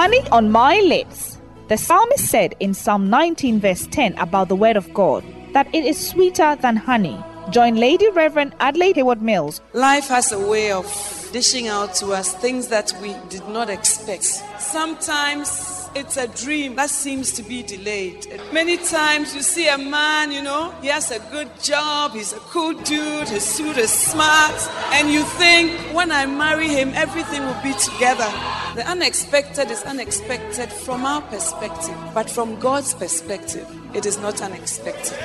Honey on my lips. The psalmist said in Psalm 19, verse 10 about the word of God that it is sweeter than honey. Join Lady Reverend Adelaide Hayward Mills Life has a way of dishing out to us things that we did not expect. Sometimes it's a dream that seems to be delayed. Many times you see a man, you know, he has a good job, he's a cool dude, his suit is smart, and you think, when I marry him, everything will be together. The unexpected is unexpected from our perspective, but from God's perspective, it is not unexpected.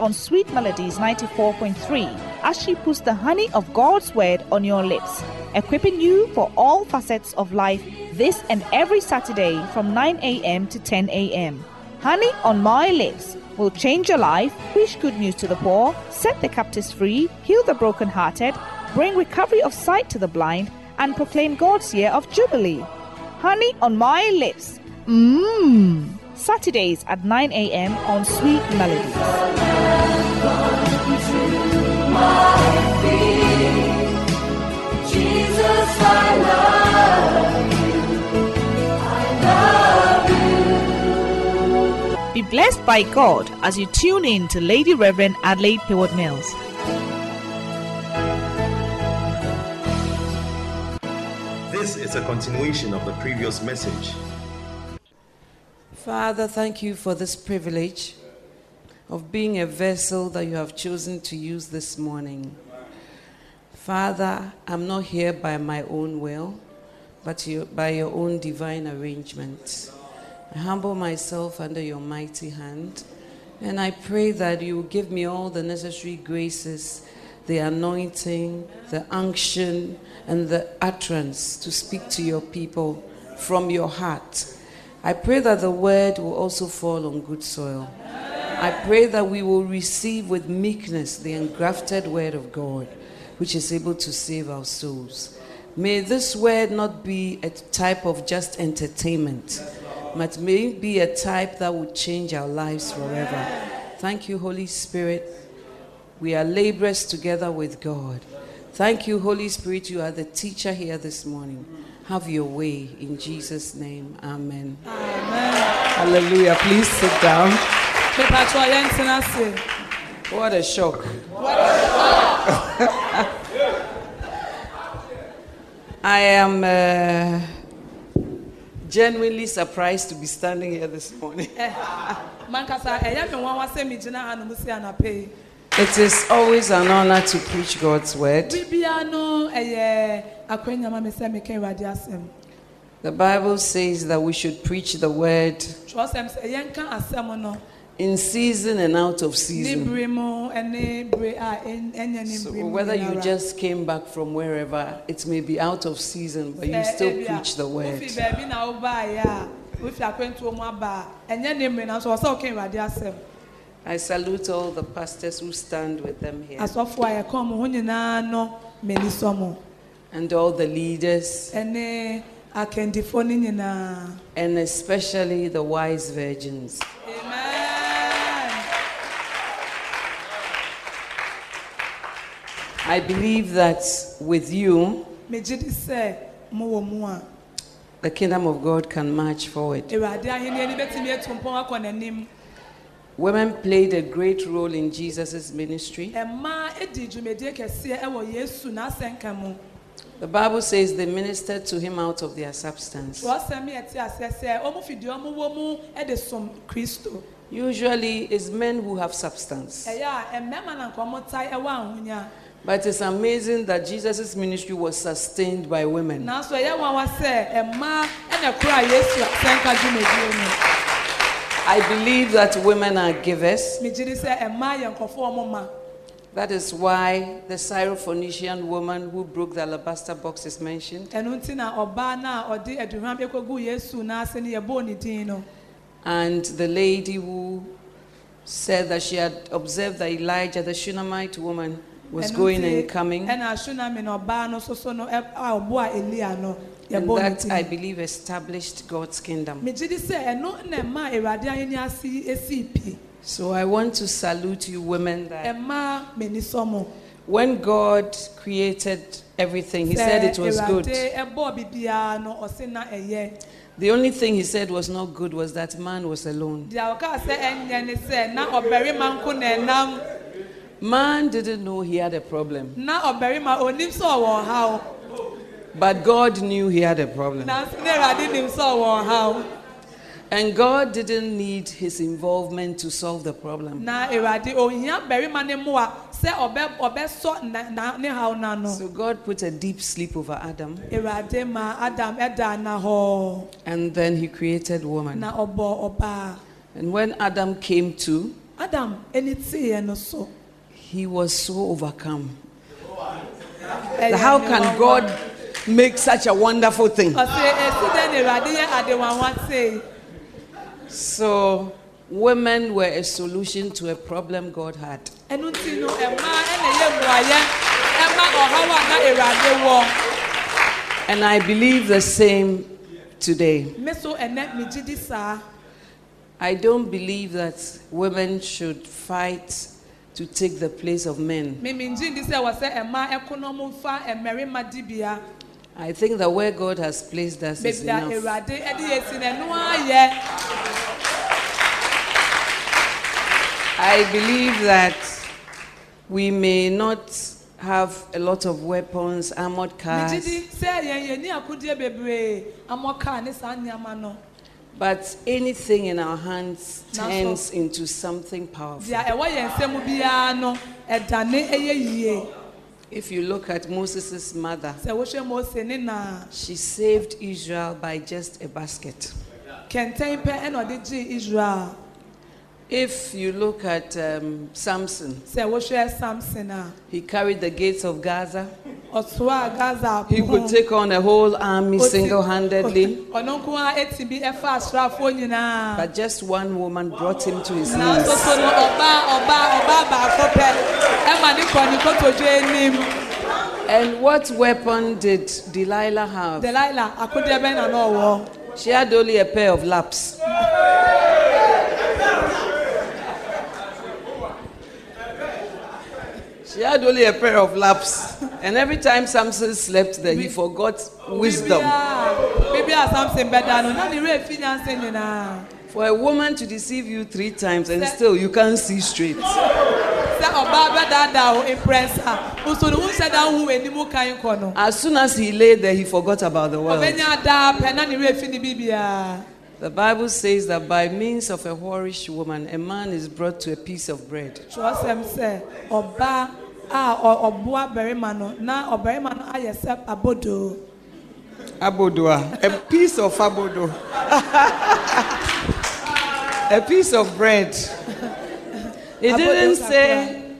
on Sweet Melodies 94.3 as she puts the honey of God's word on your lips, equipping you for all facets of life this and every Saturday from 9 a.m. to 10 a.m. Honey on My Lips will change your life, preach good news to the poor, set the captives free, heal the brokenhearted, bring recovery of sight to the blind, and proclaim God's year of Jubilee. Honey on My Lips. Mmm. Saturdays at 9 a.m. on Sweet Melodies. Jesus, I love blessed by God as you tune in to Lady Reverend Adelaide Hayward Mills. This is a continuation of the previous message. Father, thank you for this privilege of being a vessel that you have chosen to use this morning. Father, I'm not here by my own will, but you, by your own divine arrangement. I humble myself under your mighty hand, and I pray that you will give me all the necessary graces, the anointing, the unction, and the utterance to speak to your people from your heart. I pray that the word will also fall on good soil. I pray that we will receive with meekness the engrafted word of God, which is able to save our souls. May this word not be a type of just entertainment, but may be a type that will change our lives forever. Thank you, Holy Spirit. We are laborers together with God. Thank you, Holy Spirit. You are the teacher here this morning. Have your way in Jesus' name. Amen. Hallelujah. Please sit down. Yɛn tena ase. What a shock. I am uh, genuinely surprised to be standing here this morning. Mankasa ɛyɛ mi nwanwa sɛ mi gyina ha na mo si anapɛ yi. It is always an honor to preach God's word. Bibia no ɛyɛ akɔnya ma mi sɛ mi ka Awurade asɛm. The Bible says that we should preach the word Twerɛsɛm sɛ yɛn ka asɛm no in season and out of season. bere mu ɛne bere a ɛn- ɛnyɛ ne So whether you just came back from wherever, it may be out of season, but you still preach the word. Wofi baabi na wo baa yɛ a wofi akwantuo mu aba a ɛnyɛ ne mmiri nanso ɔsɛ ɔka Awurade asɛm. I salute all the pastors who stand with them here Asɔfo a yɛkɔn mo ho nyinaa no m'ani sɔ mo and all the leaders ɛne akandifo no nyinaa. and especially the wise virgins. Amen. I believe that with you, megye di sɛ mowɔ mu a the kingdom of God can march forward. awurade ahenni ani bɛtumi atu mpɔn akɔ n'anim Women played a great role in Jesus' ministry. ɛmmaa edi dwumadie kɛseɛ ɛwɔ yesu n'asɛnka mu The Bible says they ministered to him out of their substance. wɔsɛm yɛ te aseɛ sɛ ɔmo fidie ɔmo wɔ mu ɛde som kristo Usually, it's men who have substance. Ɛyɛ a mmarima na nka ɔmo tae ɛwɔ ahonya But it's amazing that Jesus' ministry was sustained by women. nanso ɛyɛ nwanwa sɛ ɛmmaa ɛna kura yesu asɛnka dwumadie mu I believe that women are givers. megye di sɛ ɛmmaa yɛ nkɔfo ɔmo ma That is why the Syrophoenician woman who broke the alabaster box is mentioned. ɛno nti na ɔbaa na ɔde aduhwam ekɔgu yesu n'ase no yɛbɔɔ ne din no And the lady who said that she had observed that Elijah, the Shunammite woman, was going and coming. ɛna asunami na ɔbaa no soso no ɛ- a ɔboa elia no And that, I believe, established God's kingdom. megye di sɛ ɛno na ɛma awurade ahenni ase esi pi So I want to salute you, women, that ɛma m'ani sɔ mo When God created everything, He said it was good. Awurade ɛbɔɔ biribiara no ɔse na ɛyɛ The only thing He said was not good was that man was alone. Man didn't know he had a problem, na ɔbarima onim sɛ ɔwɔ ɔhaw but God knew he had a problem. nanso ne awurade nim sɛ ɔwɔ ɔhaw And God didn't need his involvement to solve the problem. na awurade ohia barima ne mmoa sɛ ɔbɛ ɔbɛsɔ na na ne haw n'ano So God put a deep sleep over Adam, awurade adam ɛda na hɔ and then he created woman. And when Adam came to, adam he was so overcome. How can. God make such a wonderful thing? ɔse esi dɛ na awurade yɛ adewanwa sei So, women were a solution to a problem God had. ɛnu ti no ɛmaa ɛna ɛyɛ mmuayɛ ɛma ɔhaw a na awurade wɔ And I believe the same today. me so ɛnɛ me gyi di saa I don't believe that women should fight to take the place of men. me me gyi di sɛ wɔ sɛ ɛmaa ɛko na ɔmo fa ɛmɛrima di bia I think that where God has placed us is beebi a enough. awurade ɛde yɛ si na ɛno ayɛ I believe that we may not have a lot of weapons, armored me gyi cars, but anything in our hands turns into something powerful. deɛ ɛwɔ yɛn nsam biara no ɛdane ɛyɛ yie If you look at Moses' mother, sɛ wohwɛ mose ne na she saved Israel by just a basket. If you look at um, Samson, samson a he carried the gates of Gaza. He could take on a whole army single handedly, ɔno nko ara etimi ɛfa asraafoɔ nyinaa but just one woman brought him to his knees. And what weapon did Delilah have? delilah akodeɛ bɛn na na ɔwɔ She had only a pair of laps. She had only a pair of laps. And every time Samson slept there, he forgot wisdom. bibi samson bɛda no na ne werɛ fi nyansa nyinaa For a woman to deceive you three times and still you can't see straight. sɛ ɔbaa bɛdaadaa wo imprɛnsa nso no wonhyɛ da wohu w'anim kan kɔ no As soon as he lay there, he forgot about the world. ɔbɛnya daa pɛ na ne werɛ fi ne bibiaa The Bible says that by means of a whorish woman, a man is brought to a piece of bread. A ɔboa barima no na ɔbarima no ayɛ sɛ abodoo Abodoa, a piece of abodo. a piece of bread. It didn't say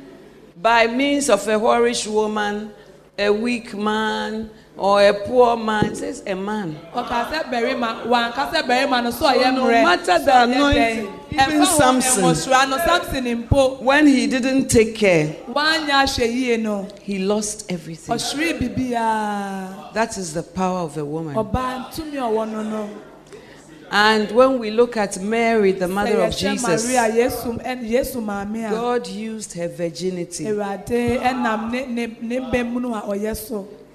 by means of a whorish woman, a weak man, or a poor man. It says a man. ɔka sɛ barima wanka sɛ barima no so ɔyɛ No mmerɛ matter the sɛ ɔyɛ anointing, dɛn. even Ɛmfa ho Samson. mmɔsora no samson mpo When he didn't take care, wanyɛ ahwɛ yie no he lost everything. ɔhwere bibiaa That is the power of a woman. ɔbaa ntumi a ɔwɔ no no And when we look at Mary, the mother sɛ of yɛhwɛ Jesus, maria yesu ɛn- yesu maame a God used her virginity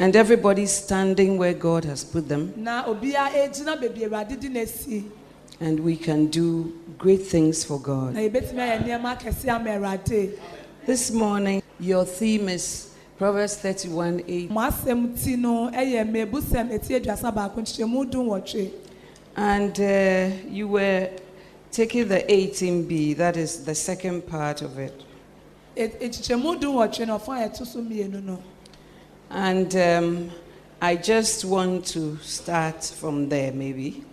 me megye di sɛ nkurɔfoɔ beebi a ɔmo di bea no ɔmo nso ɛnoa mu and everybody standing where God has put them. na obiara egyina beebi awurade di n'esi And we can do great things for God. yɛbɛtumi ayɛ nneɛma akɛse ama awurade This morning, your theme is Proverbs 31 8. mo asɛm ti no ɛyɛ mmebusɛm eti aduasa baako nkyɛnmu dun wɔtwe And uh, you were taking the 18b, that is the second part of it. And um, I just want to start from there, maybe.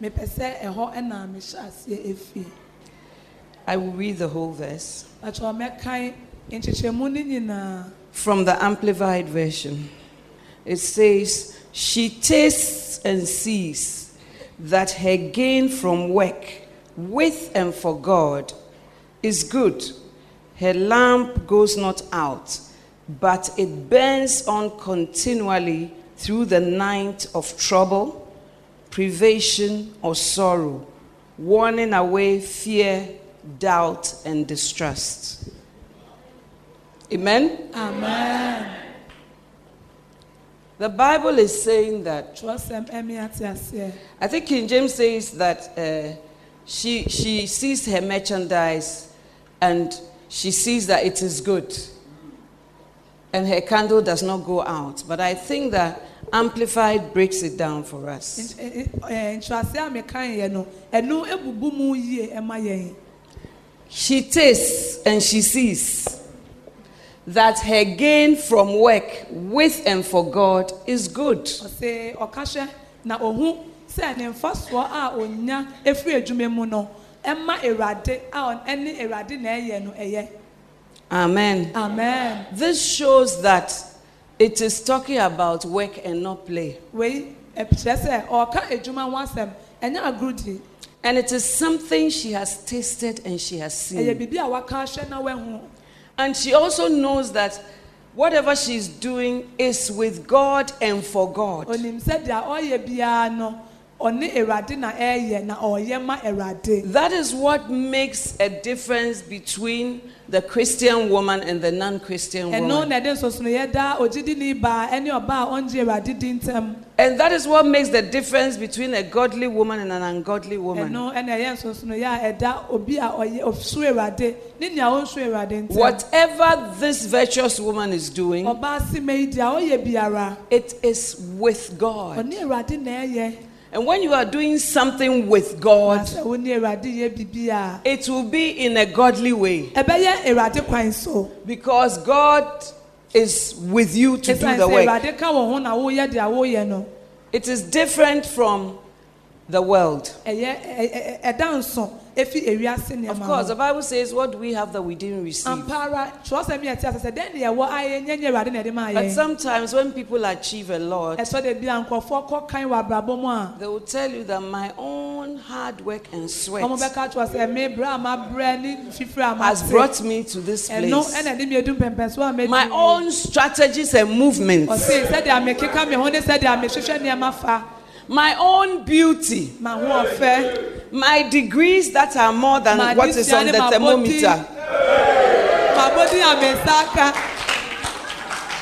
mepɛ sɛ ɛhɔ ɛna mehyɛ aseɛ efi I will read the whole verse atwa mɛkan nkyɛnmu no nyinaa from the Amplified Version. it says, She tastes and sees that her gain from work with and for God is good. Her lamp goes not out, but it burns on continually through the night of trouble, privation, or sorrow, warning away fear, doubt, and distrust. Amen? amen The Bible is saying that, twerɛsɛm ɛmi ate aseɛ I think King James says that uh, she, she sees her merchandise and she sees that it is good. And her candle does not go out. But I think that Amplified breaks it down for us. nkyerɛaseɛ a mekan yɛ no ɛno ebubu mu yie ɛma yɛn She tastes and she sees that her gain from work with and for God is good. Amen. amen This shows that it is talking about work and not play. wei eh, ɛkyerɛ sɛ ɔka oh, adwuma ho asɛm ɛnyɛ agorodi And it is something she has tasted and she has seen. biribi a waka ahwɛ na wahu And she also knows that whatever she's doing is with God and for God. onim sɛ deɛ oh, ɔyɛ biara no ɔne awurade na ɛyɛ na ɔyɛ ma awurade That is what makes a difference between the Christian woman and the non Christian ɛno woman. na ɛde nsonsonoyɛ da ogyidini baa ɛne ɔbaa a ɔngye awurade di ntɛm And that is what makes the difference between a godly woman and an ungodly woman. ɛno ɛna ɛyɛ nsonsonoyɛ a ɛda obi a ɔyɛ ɔsuro awurade ne nea ɔnsuro Whatever this virtuous woman is doing, ɔbaa si ma yi deɛ ɔyɛ biara it is with God. Ɔne awurade na ɛyɛ And when you are doing something with God, sɛ wo ne awurade yɛ bibi a it will be in a godly way. Ɛbɛyɛ awurade kwan so because God is with you to do the work. awurade ka wɔ ho na woyɛ deɛ woyɛ no It is different from the world. Of course, the Bible says, What do we have that we didn't receive? ampa ara twerɛsɛm yɛ ti ase sɛ dɛn deɛ ɛwɔ ayɛ nyɛ nyɛ awurade na ɛde ma But sometimes when people achieve a lot, ɛsɔ de bi a nkurɔfoɔ kɔ kan wɔ abrabɔ mu a they will tell you that my own hard work and sweat wɔn bɛka kyerɛ sɛ me brɛ a ma brɛ ne fifiri a ma has brought me to this place. ɛna ɛde mi edu mpɛmpɛnso a mɛ My own strategies and movements, ɔsi sɛdeɛ amekeka mi ho ne sɛdeɛ amehwehwɛ nneɛma fa my own beauty, ma ho ɔfɛ my degrees that are more than what is on the thermometer. ma bodi a me nsa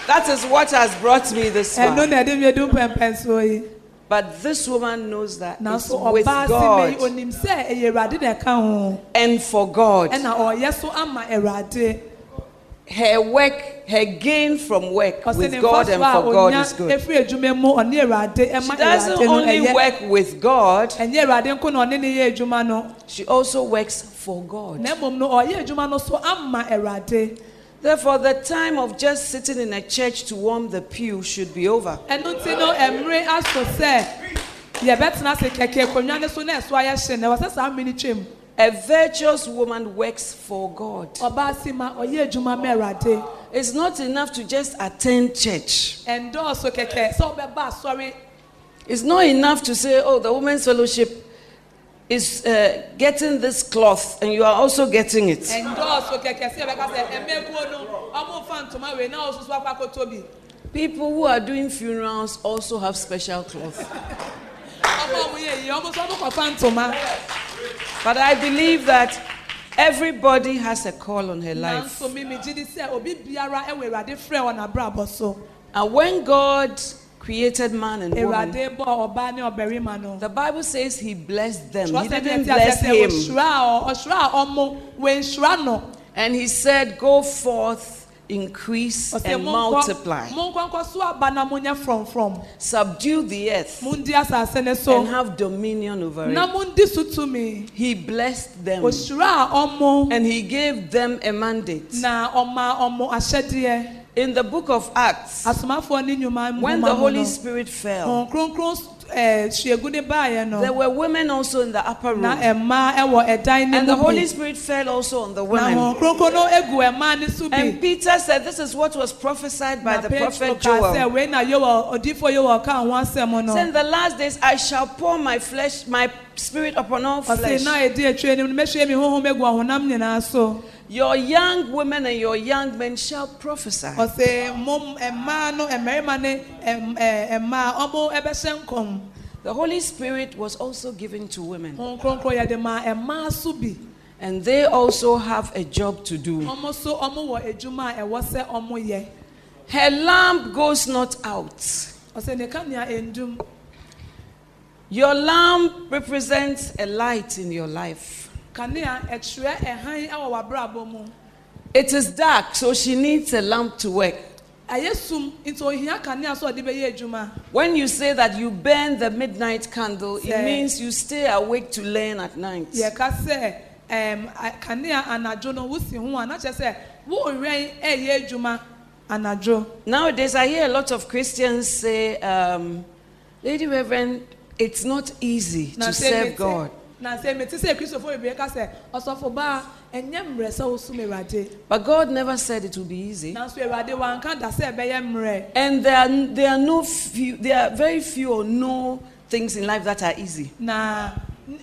That is what has brought me this far. na ɛde mi edu mpɛmpɛnso yi But this woman knows that now, it's nanso with ɔbaa si ma yi God. onim sɛ ɛyɛ awurade na ɛka ho. And for God. Oh, Her work, her gain from work ɔsi with ne God and nfɔso a for God onya is good. efiri edwuma mu ɔne awurade She ɛma doesn't awurade no only ɛyɛ work with God, ɛnyɛ awurade nko na ɔne ne yɛ edwuma no she also works for God. na mmom no ɔyɛ edwuma no so ama awurade Therefore, the time of just sitting in a church to warm the pew should be over. A virtuous woman works for God. It's not enough to just attend church. It's not enough to say, oh, the women's fellowship is uh, getting this cloth and you are also getting it. People who are doing funerals also have special cloth. Ɔmo a ɔmo yɛ yi ɔmo nso ɔmo kɔfa ntoma But I believe that everybody has a call on her life. nanso mimi gyi di sɛ obi biara ɛwɔ awurade frɛ wɔ n'abrabɔ so And when God created man and woman, awurade bɔ ɔbaa ne ɔbɛrima no. the Bible says he blessed them. He didn't bless him. ɔhyira a- ɔhyira a ɔmo wɔnhyira no. And he said, Go forth, increase, and multiply. monkɔ nkɔ so aba na monyɛ frɔmfrɔm. Subdue the earth Mundi asase ne and have dominion over it. He blessed them Ɔhyira a ɔmo and he gave them a mandate. na ɔma ɔmo ahyɛdeɛ. In the book of Acts, Asomafoɔ ne nnwuma when the Holy. Spirit fell, Eh, honhom Kronkron ɛɛ suegu ne baayɛ no there were women also in the upper room. mmaa ɛwɔ ɛdan ne And the Holy Spirit fell also on the women. wɔn kronkron no egu mmaa ne so bi And Peter said, This is what was prophesied by the prophet Joel. wei na yowɔ odiifo yowɔ ka ho asɛm Saying, no In the last days, I shall pour my flesh, my spirit upon all flesh. Na edi etwa anim no mɛhyɛ mi honhom egu ɔhonam nyinaa so Your young women and your young men shall prophesy. ɔsi mo eh, mmaa no eh, mmarima ne ɛm- ɛɛ mmaa ɔmo ɛbɛhyɛ nkɔm The Holy Spirit was also given to women. honhom kronkron yɛde ma eh, mmaa so bi And they also have a job to do. ɔmo so ɔmo wɔ edwuma a ɛwɔ sɛ ɔmo yɛ Her lamp goes not out. ɔsi ne kanea endum Your lamp represents a light in your life. Kanea ɛkyerɛ ɛhan ɛwɔ w'abrabɔ mu It is dark, so she needs a lamp to work. ɛyɛ sum nti ohia kanea so ɔde bɛyɛ adwuma When you say that you burn the midnight candle, it means you stay awake to learn at night. yɛka sɛ kanea anadwo no wosi ho a sɛ wɔɔwɛn ɛyɛ adwuma anadwo Nowadays, I hear a lot of Christians say, um, Lady Reverend, it's not easy to serve God. Na sɛ mete sɛ kristofo bebree ka sɛ ɔsɔfo baa ɛnyɛ mmerɛ sɛ wosum awurade But God never said it would be easy. nanso awurade wanka da sɛ ɛbɛyɛ mmerɛ And there are, there are no few, there are very few or no things in life that are easy. na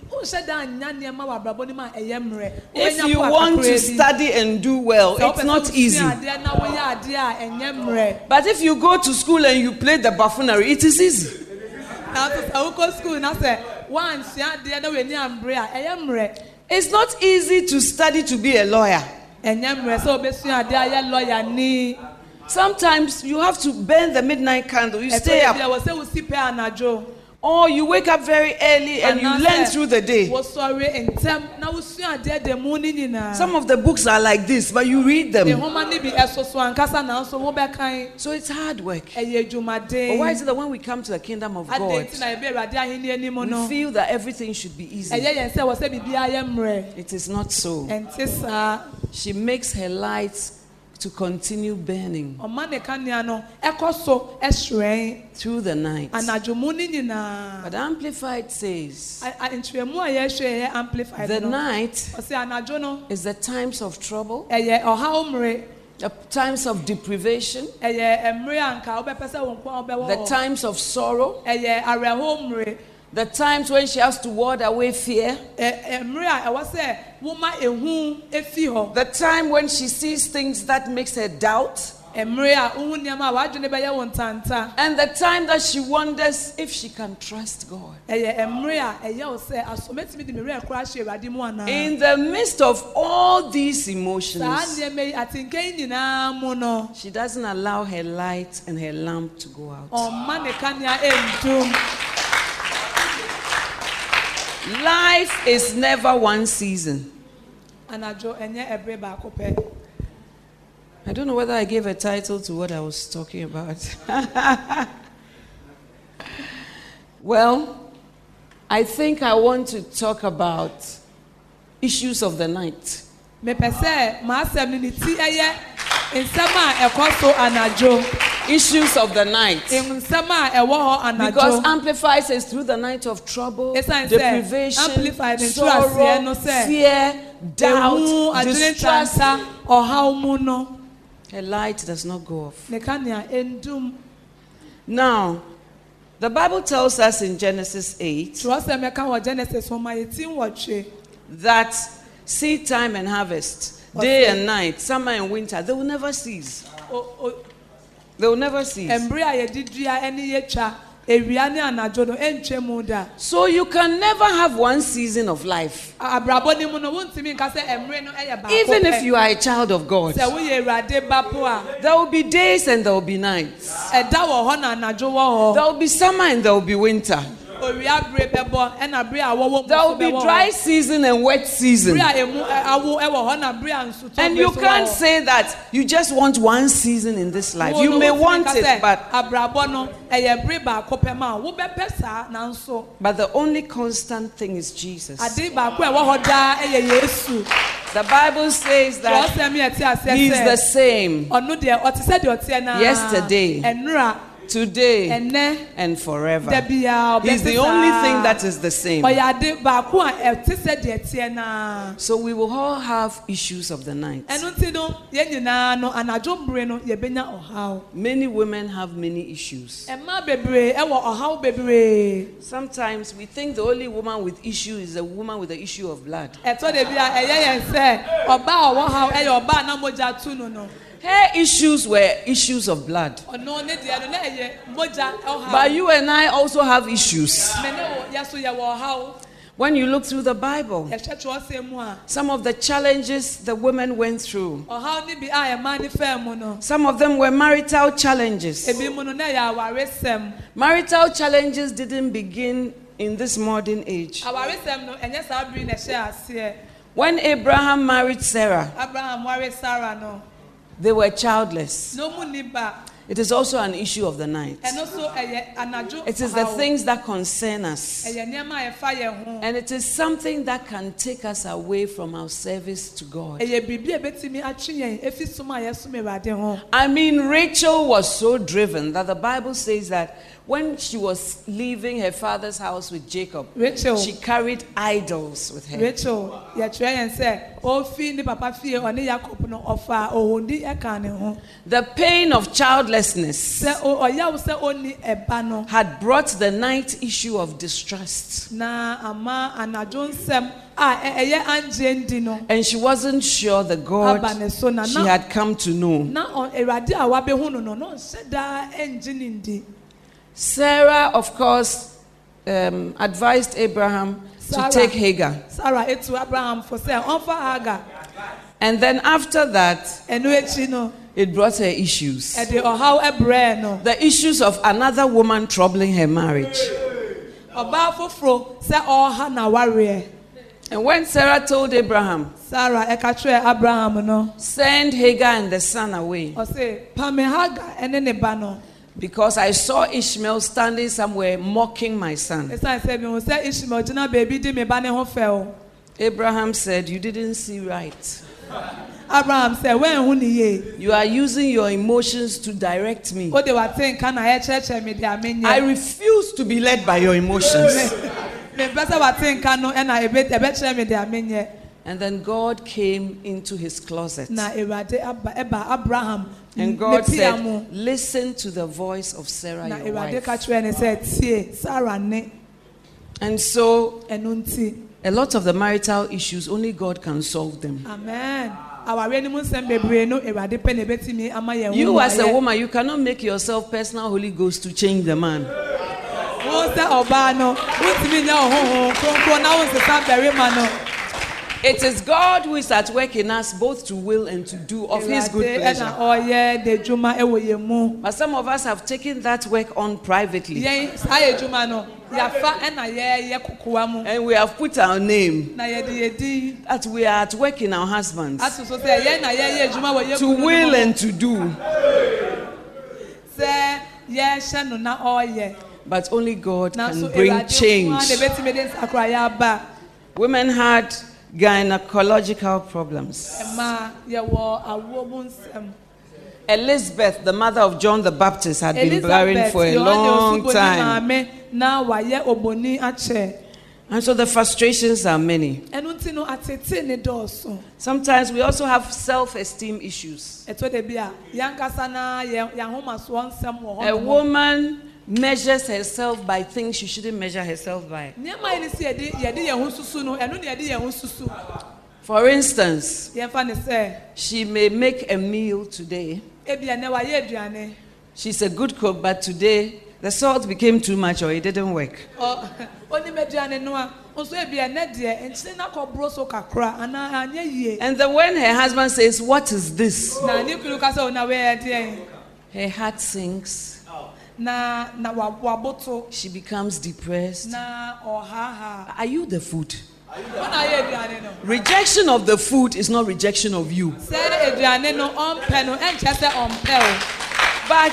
wonhyɛ da anya nneɛma wɔ abrabɔ no mu a ɛyɛ mmerɛ If you want to study and do well, it's not easy. adeɛ na woyɛ adeɛ a ɛnyɛ mmerɛ But if you go to school and you play the buffoonery, it is easy. Nanso sɛ wokɔ sukuu na sɛ woansua adeɛ na w'ani ambere a ɛyɛ mmerɛ It's not easy to study to be a lawyer. ɛnyɛ mmerɛ sɛ wobɛsua adeɛ a yɛ lɔyani Sometimes you have to burn the midnight candle. You stay ɛsɛ up. Wɔ sɛ wosi pɛ anadwo Or you wake up very early and you learn through the day. wosɔre ntɛm na wosua adeɛ da mu ne nyinaa Some of the books are like this, but you read them. nhoma no bi ɛsoso ankasa nanso wobɛkan So it's hard work. But why is it that when we come to the kingdom of God, adɛn nti na yɛbɛ awurade ahenni anim we feel that everything should be easy? ɛyɛ yɛn sɛ wɔ sɛ biribiara yɛ mmerɛ It is not so. She makes her lights to continue burning. Ɔma ne kanea no ɛkɔ so ɛhyerɛn through the night. anadwo mu ne nyinaa But Amplified says A- a- nkyerɛmu a yɛhwɛ yɛ amplified the night is the times of trouble, ɛyɛ ɔhaw mmere the times of deprivation, ɛyɛ mmerɛ a nka wobɛpɛ sɛ wo nko a wobɛwɔ the times of sorrow, ɛyɛ awerɛho mmere the times when she has to ward away fear, eh, eh, ɛ- ɛ- mmerɛ a ɛwɔ sɛ woma ehu efi eh, hɔ the time when she sees things that makes her doubt, mmerɛ a wohu nneɛma a wadwene bɛyɛ wo ntanta and the time that she wonders if she can trust God. ɛyɛ mmerɛ a ɛyɛ wo sɛ asomɛtumi de mmerɛ kora ahyɛ awurade mu anaa In the midst of all these emotions, nneɛma yi atenka yi nyinaa mu no. she doesn't allow her light and her lamp to go out. Life is never one season. anadwo ɛnyɛ ɛberɛ baako pɛ I don't know whether I gave a title to what I was talking about. well, I think I want to talk about issues of the night. Mepɛ sɛ maasɛm no ne ti ɛyɛ nsɛm a ɛkɔ so anadwo. Issues of the night. nsɛm a ɛwɔ hɔ Because anadwo Amplified says through the night of trouble, Ɛsiane sɛ deprivation, Amplified ne nkyerɛaseɛ no sorrow, sɛ, fear, ehu doubt, adwene distrust, ntanta ɔhaw mu no. Her light does not go off. ne kanea ɛndum Now, the Bible tells us in Genesis 8 twerɛsɛm ɛka wɔ genesis ho ma yɛti nwɔtwe that seed time and harvest, day and night, summer and winter, they will never cease. O- o- They will never cease. mmerɛ a yɛde dua ne yɛtwa ewia ne anadwo no ɛntwa mu da So you can never have one season of life. A- abrabɔ mu no eh, wontumi nka sɛ mmerɛ no ɛyɛ baako Even if eh. you are a child of God, sɛ woyɛ awurade ba po a there will be days and there will be nights. ɛda wɔ hɔ na anadwo wɔ There will be summer and there will be winter. Owia bere bɛbɔ ɛna bere a wɔwɔ mu There will be dry season and wet season. bere a emu ɛ- awo ɛwɔ hɔ na bere a nsutɔ And you can't say that you just want one season in this life. You may want it, but abrabɔ no ɛyɛ bere baako ma a wobɛpɛ nanso. but the only constant thing is Jesus. ade baako a ɛwɔ hɔ daa ɛyɛ yesu. The Bible says that twerɛsɛm yɛ te aseɛ He is the same. ɔno deɛ ɔte sɛ deɛ ɔteɛ naa Yesterday, today, ɛnɛ and forever. dabi a ɔbɛsi He's the only thing that is the same. ɔyɛ ade baako a ɛte sɛ deɛ teɛ naa So we will all have issues of the night. ɛno ti no yɛn nyinaa no anadwo mbere no yɛbɛnya ɔhaw Many women have many issues. ɛmaa bebree ɛwɔ ɔhaw bebree Sometimes we think the only woman with issue is a woman with the issue of blood. Ɛtɔ de bi a ɛyɛ yɛn sɛ ɔbaa a ɔwɔ haw ɛyɛ ɔbaa na mogya tu no no Her issues were issues of blood. ɔno ne deɛ no na ɛyɛ mogya ɔhaw But you and I also have issues. mɛ ne wɔ yɛso yɛwɔ ɔhaw When you look through the Bible, yɛhwɛ twerɛsɛm mu a some of the challenges the women went through, ɔhaw ne bi a ɛmaa ne fɛn mu no some of them were marital challenges. ebi mu no na ɛyɛ awaresɛm Marital challenges didn't begin in this modern age. awaresɛm no ɛnyɛ saa bere na ɛhyɛ aseɛ When Abraham married Sarah, they were childless. na ɔmu ni ba It is also an issue of the night. ɛyɛ eh, eh, anadwo It is the things that concern us. ɛyɛ nneɛma a yɛfa yɛn ho And it is something that can take us away from our service to God. Eh, ɛyɛ biribi a ebetumi atwe yɛn efi som a yɛsom awurade ho I mean, Rachel was so driven that the Bible says that when she was leaving her father's house with Jacob, rachel she carried idols with her. rachel yɛtwerɛ yɛn sɛ ofi ne papa fie ɔne yakob no ɔfa ohodi ɛka ne ho The pain of childlessness sɛ o- ɔyaw sɛ ɔni ɛba no had brought the night issue of distrust. na ama anadwo nsɛm a ɛyɛ angye ndi no And she wasn't sure the God aba ne so na she na had come to know. na awurade a wabɛhu no no na ɔnhyɛ daa ɛngye ne ndi Sarah, of course, um, advised Abraham Sarah. to take Hagar. sara etu abraham for sɛ ɔnfa haga And then after that, ɛno akyi no it brought her issues. ɛde ɔhaw ɛbrɛ no The issues of another woman troubling her marriage. ɔbaa foforɔ sɛ ɔha na wareɛ And when Sarah told Abraham, Sarah, abraham no send Hagar and the son away, ɔse pame haga ɛne ne ba no because I saw Ishmael standing somewhere mocking my son. ɛsiane sɛ mehu sɛ ishmael gyina baabi di me ba ne ho fɛw Abraham said, You didn't see right. abraham said, ne yie You are using your emotions to direct me. wode wate nka na yɛkyerɛkyerɛ me de a I refuse to be led by your emotions. mempɛ sɛ wate nka no ɛna ɛbɛ- ɛbɛkyerɛ me de a menyɛ And then God came into his closet. na awurade aba ɛba abraham And God said, Listen to the voice of Sarah, your wife. ka kyerɛ ne sɛ tie sara ne And so, a lot of the marital issues, only God can solve them. amen awareɛ no mu nsɛm bebree no awurade pɛ na ɛbɛtumi ama yɛn ho You, as a woman, you cannot make yourself personal Holy Ghost to change the man. wo It is God who is at work in us both to will and to do of His good pleasure. ɔyɛ de dwuma wɔ yɛn mu. But some of us have taken that work on privately. Yɛn saa yɛ dwuma no yɛafa ɛna yɛyɛ kokoa mu. And we have put our name na yɛde yɛ din that we are at work in our husbands. Ato so sɛ yɛn na yɛyɛ adwuma wɔ yɛn to will and to do. sɛ yɛhyɛ no na ɔreyɛ But only God can bring Awurade nko ara na change. ɛbɛtumi de nsakorayɛ aba Women had gynecological problems. ɛma yɛwɔ awoɔ mu nsɛm Elizabeth, the mother of John the Baptist, had been barren for a long time. maame na wayɛ oboni akyɛ And so the frustrations are many. ɛno nti no atete ne dɔɔso Sometimes we also have self esteem issues. ɛtɔ da bi a yɛnkasa na yɛn yɛn ahomasoɔ nsɛm wɔ A hɔ woman measures herself by things she shouldn't measure herself by. nneɛma yi ni si yɛde yɛde yɛn ho susu no ɛno na yɛde yɛn ho susu For instance, yɛmfa ne sɛ she may make a meal today. ebi ɛnɛ wayɛ aduane She's a good cook, but today the salt became too much or it didn't work. ɔ onim aduane nso ebi ɛnɛ deɛ nkyɛn na kɔboro so kakra anaa anyɛ yie And then when her husband says, What is this? na ne kunu kasa o na wɛyɛ Her heart sinks. Na na wa- waboto She becomes depressed. na oh, ɔhaha Are you the food? wɔn na ayɛ aduane no Rejection of the food is not rejection of you. sɛ aduane no ɔmpɛ no ɛnkyɛ sɛ o But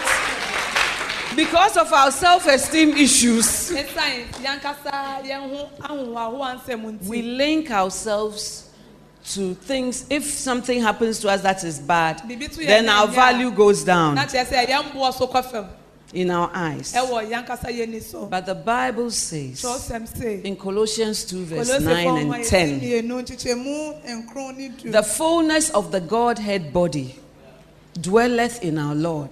because of our self esteem issues, esan yankasa yɛn ho ahohoahoa nsɛm we nti link ourselves to things. If something happens to us that is bad, Bibi tu yɛ then our value goes down. Na kyerɛ sɛ yɛn boɔ so kɔ fam in our eyes. ɛwɔ yɛn ankasa yɛn ni so But the Bible says in Colossians 2, verse 9 and 10 yɛsi mmienu nkyekyɛmu nkron ne du the fullness of the Godhead body dwelleth in our Lord,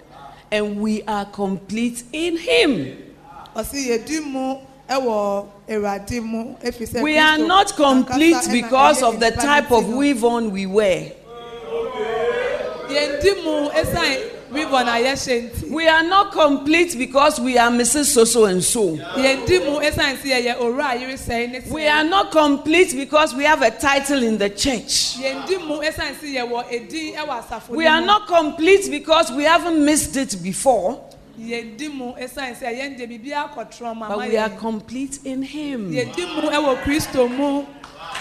and we are complete in Him. ɔsi yɛdi mu ɛwɔ awurade mu efisɛ We are not complete because of the type of weave on we wear. Yɛn di mu esan ribbon a We are not complete because we are Mrs. So so and so. yɛn esan si yɛyɛ owura a yɛrɛ sɛn We are not complete because we have a title in the church. yɛn esan si yɛwɔ edin ɛwɔ asafo We are not complete because we haven't missed it before, yɛn di mu esan si yɛn de bibi akɔtɔrɔ mama but we are complete in Him.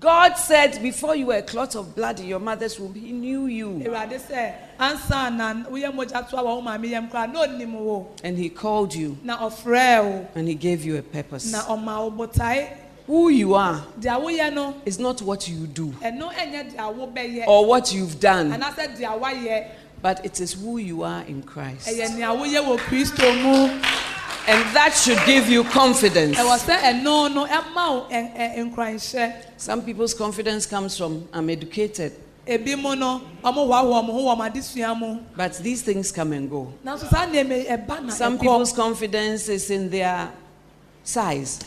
no, na wankasa na wodi mu God said, before you were a clot of blood in your mother's womb, He knew you. ewurade sɛ ansa na woyɛ mogya to a wɔ wo maame yam koraa na onim wo. And He called you. And He gave you a purpose. na ɔma wo Who you are deɛ woyɛ no. is not what you do ɛno ɛnyɛ deɛ wobɛyɛ or what you've done, anaasɛ deɛ woayɛ but it is who you are in Christ. Ɛyɛ nea woyɛ wɔ kristo mu And that should give you confidence. ɛwɔ sɛ ɛno no ɛma wo ɛ- ɛ- nkranhyɛ Some people's confidence comes from, I'm educated. ebi mu no ɔmo hoahoa ɔmo ho wɔ ɔmo adesua mu But these things come and go. nanso saa nneɛma yi eh, ɛba na Some eh, people's confidence is in their size.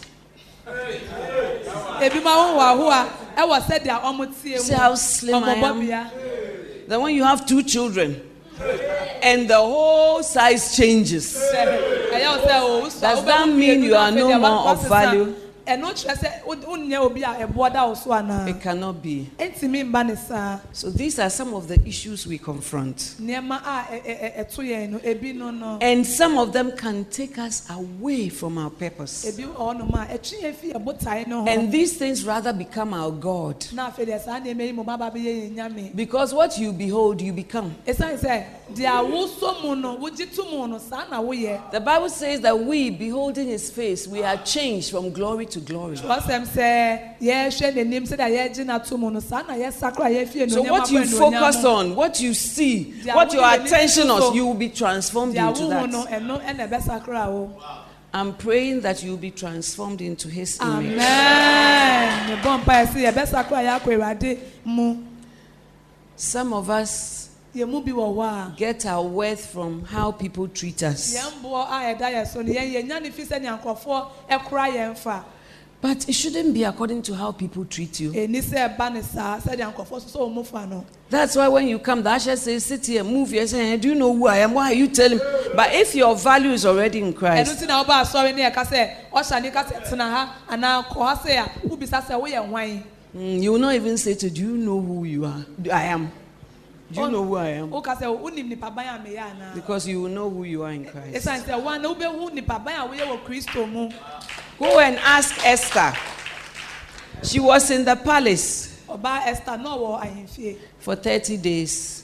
ebi mu ahohoahoa ɛwɔ sɛ deɛ ɔmo tie See how slim I am? Then when you have two children and the whole size changes, sɛ ɛyɛ wo sɛ o wosɔ Does that mean you are no more of value? Ɛno kyerɛ sɛ wo- wonyɛ obi a ɛboɔ da wo so anaa it cannot be. ɛntumi mba ne saa So these are some of the issues we confront. And some of them can take us away from our purpose. ebi wɔ hɔnom a ɛtwe yɛn fi yɛn botae no ho And these things rather become our God. na afei deɛ saa nneɛma yi mo ba ba bɛyɛ yɛn nyame Because what you behold, you become. ɛsiane sɛ deɛ wosɔ mu no wogye to mu no saa na woyɛ The Bible says that we, beholding his face, we are changed from glory to glory. wɔsɛm sɛ yɛhwɛ n'anim sɛdeɛ yɛgye n'ato mu no saa na yɛsakora yɛfie So what you focus on, what you see, what your attention on, you will be transformed into that. ɛno ɛna ɛbɛsakora wo I'm praying that you will be transformed into his image. amen. Ne bɔ mpa yɛ sɛ yɛbɛsakora yɛakɔ awurade mu. Some of us yɛn mu bi wɔ hɔ get our worth from how people treat us. Yɛn boɔ a ɛda yɛ so no yɛn yɛnya ne fi sɛnea nkurɔfoɔ ɛkora yɛn fa But it shouldn't be according to how people treat you. ɛni sɛ ɛba ne saa sɛdeɛ nkurɔfoɔ soso wɔn mu fa no That's why when you come, the usher says, Sit here, move here. Say, Do you know who I am? Why are you telling me? But if your value is already in Christ, ti na ɔba asɔre ne yɛka sɛ ɔhyɛ ne ka sɛ tena ha anaa kɔ ha sɛ a wobisa sɛ woyɛ mm, you will not even say to Do you know who you are? I am. Do you know who I am? woka sɛ wonim nipa ban a meyɛ anaa Because you will know who you are in Christ. Ɛsiane sɛ woa na wobɛhu nipa ban a woyɛ wɔ kristo mu Go and ask Esther. She was in the palace ɔbaa esther na ɔwɔ ahemfie for 30 days.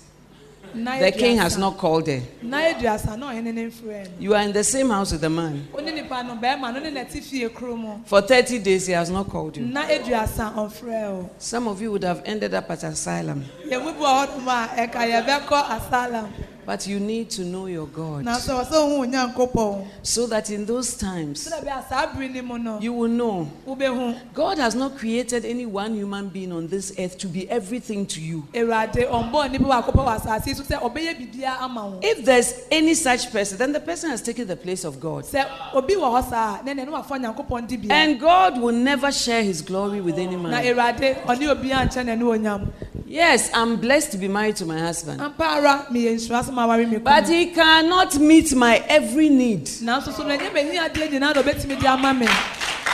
na The king aduasa- has not called her. na aduasa na ɔhene ne mfrɛ no You are in the same house with the man. wone nipa no bɛrima no ne nɛte fie kuro mu For 30 days, he has not called you. na aduasa ɔmfrɛ o Some of you would have ended up at asylum. yɛmu bi wɔ hɔnom a ɛka yɛbɛkɔ asalam But you need to know your God. nanso ɔsɛ wohu onyankopɔn So that in those times, sɛdɛ bɛ a saa bere no mu no you will know God has not created any one human being on this earth to be everything to you. awurade ɔmbɔ nipa baako pɛ wɔ asase yi so sɛ ɔbɛyɛ biribiara ama wo If there's any such person, then the person has taken the place of God. And God will never share his glory with any man. awurade ɔne obiara nkyɛn n'ani onyam Yes, I'm blessed to be married to my husband. Ampa ara meyɛ nhyira sɛ maware me But he cannot meet my every need. nanso so no ɛnyɛ mahia adeɛ nyinaa na ɔbɛtumi de ama me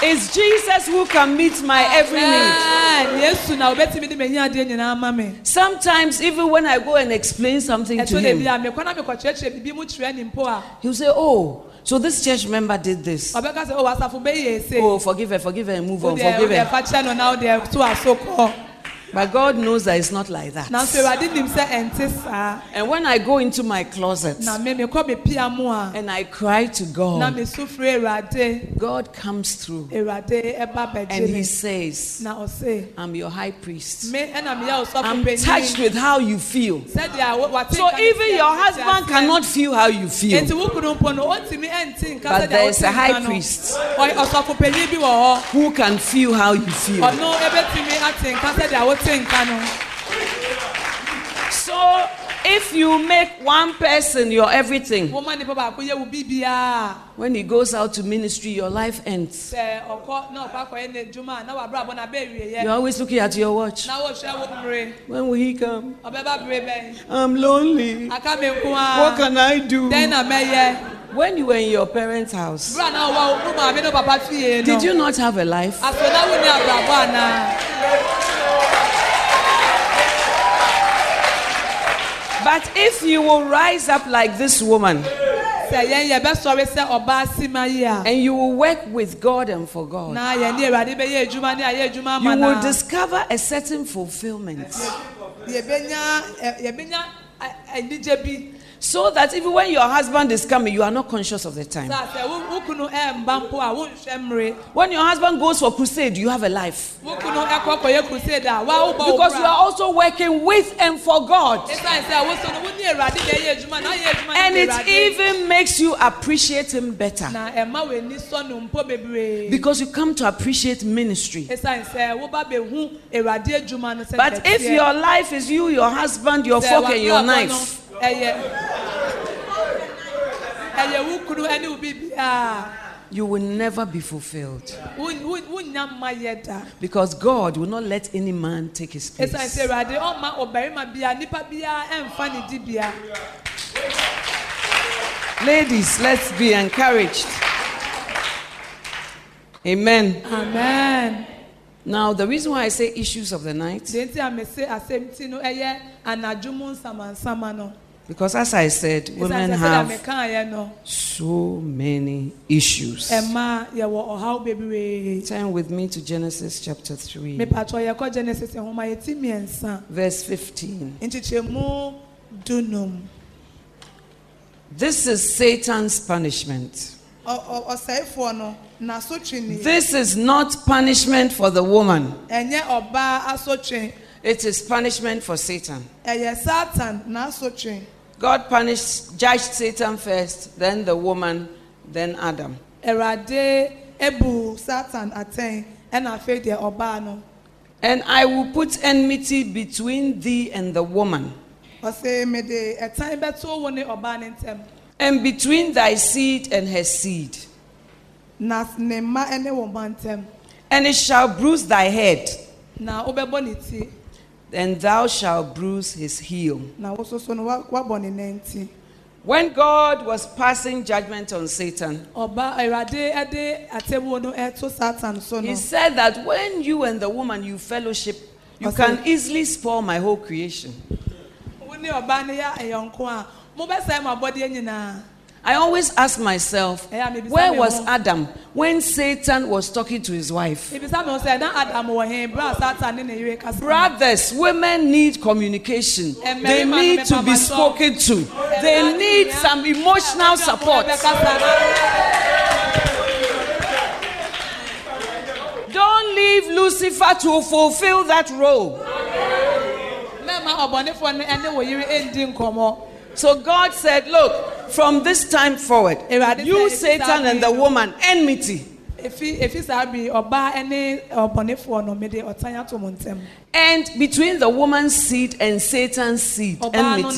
It's Jesus who can meet my every need. Amen. yesu na obetumi de mehi adeɛ nyinaa ma Sometimes, even when I go and explain something to ɛto de bi him, a mekɔ na mekɔkyerɛkyerɛ biribi mu kyerɛ ne mpo a he'll say, Oh, so this church member did this. ɔbɛka sɛ o oh, asafo bɛyɛ ese Oh, forgive her, forgive her, and move oh, on, oh, forgive her. Fa kyerɛ no na o deɛ to aso kɔ But God knows that it's not like that. nanso awurade nim sɛ ɛnte saa And when I go into my closet na me mekɔ me pia mu a and I cry to God, me su firi awurade God comes through and He says, I'm your high priest. me ɛna meyɛ ɔsɔfo I'm touched with how you feel. sɛdeɛ wo- wate So even your husband cannot feel how you feel. wo kunu mpo no ɔntumi ɛnti nka But there's a high priest. Ɔyɛ ɔsɔfo panyin bi wɔ hɔ Who can feel how you feel? Ɔno ebetumi ate nka sɛdeɛ wote nka no So if you make one person your everything, woma nipa baako yɛ wo biribiaa when he goes out to ministry, your life ends. sɛ ɔkɔ na ɔkɔ akɔyɛ n'adwuma a na wabrabɔ na bɛɛwieyɛ You're always looking at your watch. na wohwɛ wo mmere When will he come? ɔbɛba bere bɛn I'm lonely. aka me nko What can I do? dɛn na mɛyɛ When you were in your parents' house, bere a na wowɔ wo maame ne wo papa fie no did you not have a life? But if you will rise up like this woman sɛ yɛn yɛbɛsɔre sɛ ɔbaa sima yi a and you will work with God and for God, na yɛn ne awurade bɛyɛ adwuma ne ayɛ adwuma you will discover a certain fulfillment. Yɛbɛnya ɛ- yɛbɛnya ɛ- anigye bi So that even when your husband is coming, you are not conscious of the time. saa sɛ wo wo kunu ɛmba mpo a wonhwɛ mmere When your husband goes for crusade, you have a life. wo kunu ɛkɔ kɔyɛ crusade a wa wobɔ wo Because you are also working with and for God. ɛsiane sɛ wo so no wo ne awurade na ɛyɛ adwuma na ɔyɛ adwuma And it even makes you appreciate Him better. na ɛma w'ani sɔ no mpo bebree Because you come to appreciate ministry. ɛsiane sɛ woba bɛhu awurade adwuma no sɛ But if your life is you, your husband, your fork, and your knife, ɛyɛ ɛyɛ wo kunu ɛne wo biribiaa you will never be fulfilled. wonya mma yɛ da Because God will not let any man take his place. sɛ awurade ɔma oh, ɔbarima oh, bia nipa biara ɛmfa ne dibea Ladies, let's be encouraged. Amen. amen Now, the reason why I say issues of the night, deɛ nti a mese asɛm ti no ɛyɛ anadwo mu nsamansama no because as I said, women have so many issues. ɛma yɛwɔ ɔhaw bebree Turn with me to Genesis chapter 3, mepatɔ yɛkɔ genesis nhoma yɛti mmiɛnsa verse 15. This is Satan's punishment. ɔsɛefoɔ no n'asotwe ni. This is not punishment for the woman, ɛnyɛ ɔbaa asotwe it is punishment for Satan. God punished, judged Satan first, then the woman, then Adam. awurade ebu satan atɛn ɛna afei deɛ ɔbaa no And I will put enmity between thee and the woman, ɔsɛ mede ɛtan bɛto wo ne ɔbaa ne ntɛm and between thy seed and her seed. na ne mma ne wɔn mma ntɛm And it shall bruise thy head, na wobɛbɔ ne ti and thou shalt bruise his heel. na wo soso no wa- wabɔ ne nan ti When God was passing judgment on Satan, ɔba awurade ɛde atɛmuo no ɛto satan so no he said that when you and the woman you fellowship, you can easily spoil my whole creation. Wo ne ɔbaa no yɛ ɛyɔnko a mobɛsɛe mo abɔdeɛ nyinaa I always ask myself, where was Adam when Satan was talking to his wife? ebisa mi ho sɛ na adam wɔ hɛn bere a satan ne ne yere kasa Brothers, women need communication. They need to be spoken to. They need some emotional support. Don't leave Lucifer to fulfill that role. mɛma ɔbɔnefoɔ no ɛne wɔ yere ɛndi nkɔmɔ So God said, Look, from this time forward, you, Satan, and the woman, enmity. efi efi saa bi ɔbaa ɛne ɔbɔnefoɔ no mede ɔtan ato mo And between the woman's seed and Satan's seed, enmity.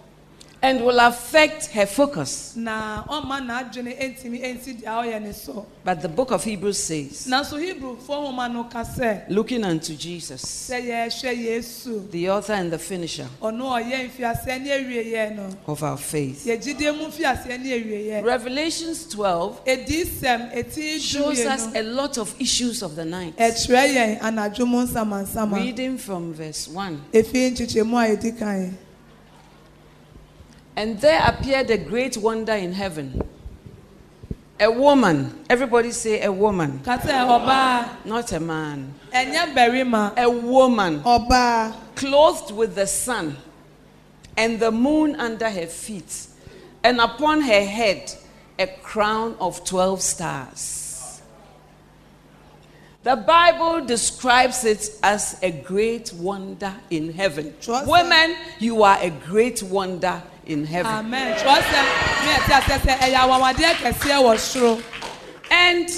and will affect her focus. na ɔmma n'adwene ntumi nsi deɛ ɔyɛ ne so But the book of Hebrews says, nanso hebrewfoɔ nwoma no ka looking unto Jesus, sɛ yɛhwɛ yesu the author and the finisher ɔno ɔyɛ mfiaseɛ ne awieyɛ no of our faith. yɛgyidie mu mfiaseɛ ne Revelations 12 edi sɛm shows us a lot of issues of the night. ɛkyerɛ yɛn anadwo mu nsamansama Reading from verse 1. And there appeared a great wonder in heaven. A woman, everybody say a woman, not a man. ɛnyɛ bɛrima A woman ɔbaa clothed with the sun and the moon under her feet, and upon her head a crown of 12 stars. The Bible describes it as a great wonder in heaven. Trust Women, you are a great wonder in heaven. amen. Twerɛ sɛ mi ɛti asɛ sɛ ɛyɛ awawadeɛ kɛseɛ wɔ soro And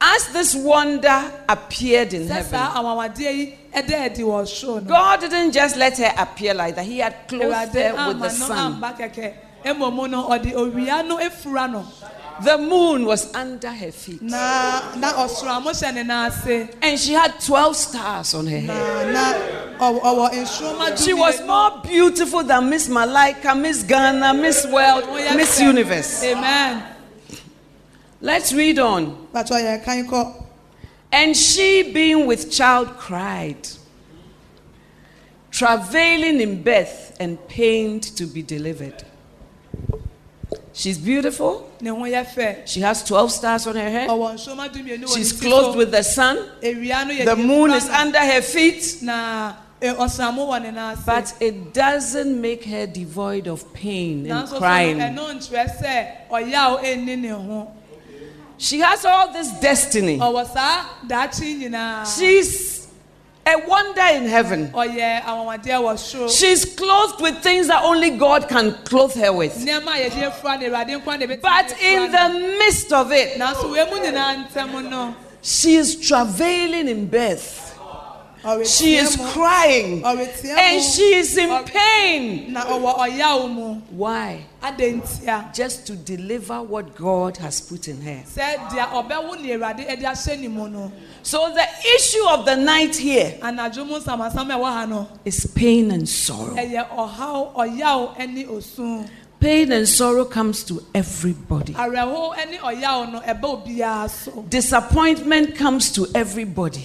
as this wonder appeared in heaven, saa awawadeɛ yi ɛdɛ ɛdi wɔ God didn't just let her appear like that, He had clothed her ah, with the sun. Amba kɛkɛ emom no ɔde owia no efura no The moon was under her feet. na na ɔsoro amo hyɛ ne And she had 12 stars on her head. na na ɔwɔ ɔwɔ She was more beautiful than Miss Malaika, Miss Ghana, Miss World, Miss. Universe. amen Let's read on. bàtɔ yɛ kan kɔ And she, being with child, cried, travailing in birth and pained to be delivered. She's beautiful. ne ho yɛ fɛ She has 12 stars on her head. ɔwɔ nsoroma dumienu wɔ ne She's ti clothed so with the sun. ewia no yɛ The deɛ moon efura is no. under her feet. na eh, ɔsramo wɔ ne nan ase But it doesn't make her devoid of pain and nanso so no crying. ɛno nkyerɛ sɛ ɔyaw ɛnni ne ho She has all this destiny. ɔwɔ saa daakye nyinaa She's a wonder in heaven. ɔyɛ anwanwadeɛ wɔ soro She's clothed with things that only God can clothe her with. nneɛma a yɛde efura ne awurade nkwa na ebetumi But in the midst of it, nanso wei mu nyinaa ntɛm no she is travailing in birth. She is crying. And she is in pain. na ɔwɔ ɔyaw mu Why? Just to deliver what God has put in her. sɛ deɛ ɔbɛwo ne awurade ɛde ahyɛ ne mu no So the issue of the night here anadwo mu nsamasam a ɛwɔ ha no is pain and sorrow. ɛyɛ ɔhaw ɔyaw ɛne osu Pain and sorrow comes to everybody. awerɛho ɛne ɔyaw no ɛbɛ obiara so Disappointment comes to everybody.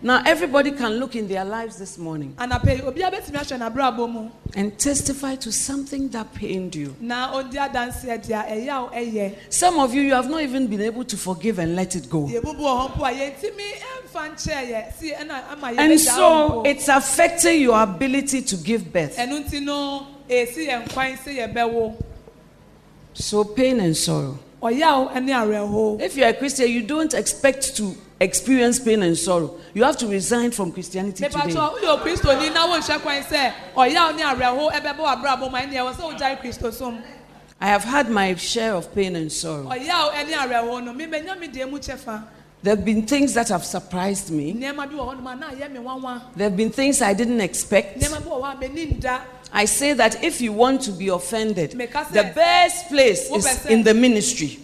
Now everybody can look in their lives this morning anapɛ yi obiara bɛtumi ahwɛ n'abrabɔ mu and testify to something that pained you. na odi adanseɛ deɛ ɛyaw ɛyɛ Some of you, you have not even been able to forgive and let it go. yɛbubu wɔ hɔ mpo a yɛntumi ɛmfa nkyɛn yɛ si ɛna ama And so it's affecting your ability to give birth. ɛno nti no esi yɛn kwan sɛ yɛbɛwo So pain and sorrow. ɔyaw ɛne awerɛho If you're a Christian, you don't expect to experience pain and sorrow. You have to resign from Christianity today. mepatɔ woyɛ okristoni na wonhwɛ kwan sɛ ɔyaw ne awerɛho ɛbɛbɛ w'abrabɔ ma ɛneɛ ɛwɔ sɛ wogyae kristo som I have had my share of pain and sorrow. ɔyaw ɛne awerɛho no memenya me deɛ mu kyɛfa There have been things that have surprised me. nneɛma bi wɔ hɔ nom a na ayɛ me nwanwa There have been things I didn't expect. nneɛma bi wɔ hɔ a m'ani nda I say that if you want to be offended, the best place is in the ministry.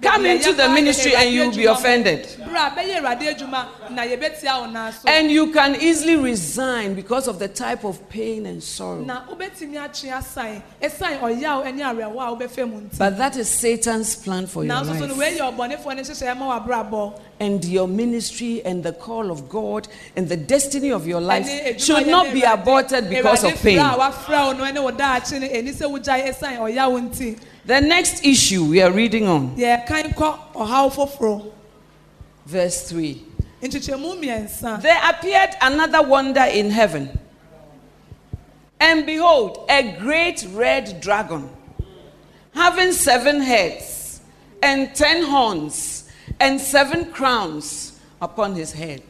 Me sɛ wopɛ sɛ yɛtia wo na so a Come into the ministry and you will be offended. bere a bɛyɛ awurade adwuma na yɛbɛtia wo na so And you can easily resign because of the type of pain and sorrow. na wobɛtumi atwe asan ɛsan ɔyaw ne awerɛho a wobɛfɛ mu nti But that is Satan's plan for your nanso so no life. Wei yɛ ɔbɔnefoɔ ne nhyehyɛeɛ ma w'abrabɔ And your ministry and the call of God and the destiny of your life should not be aborted because of pain. frɛ a wafrɛ wo no ne wo daakye no ɛni sɛ wogyae ɛsan ɔyaw nti The next issue we are reading on, yɛkan kɔ ɔhaw foforɔ verse 3. There appeared another wonder in heaven. And behold, a great red dragon, having seven heads and ten horns and seven crowns upon his head.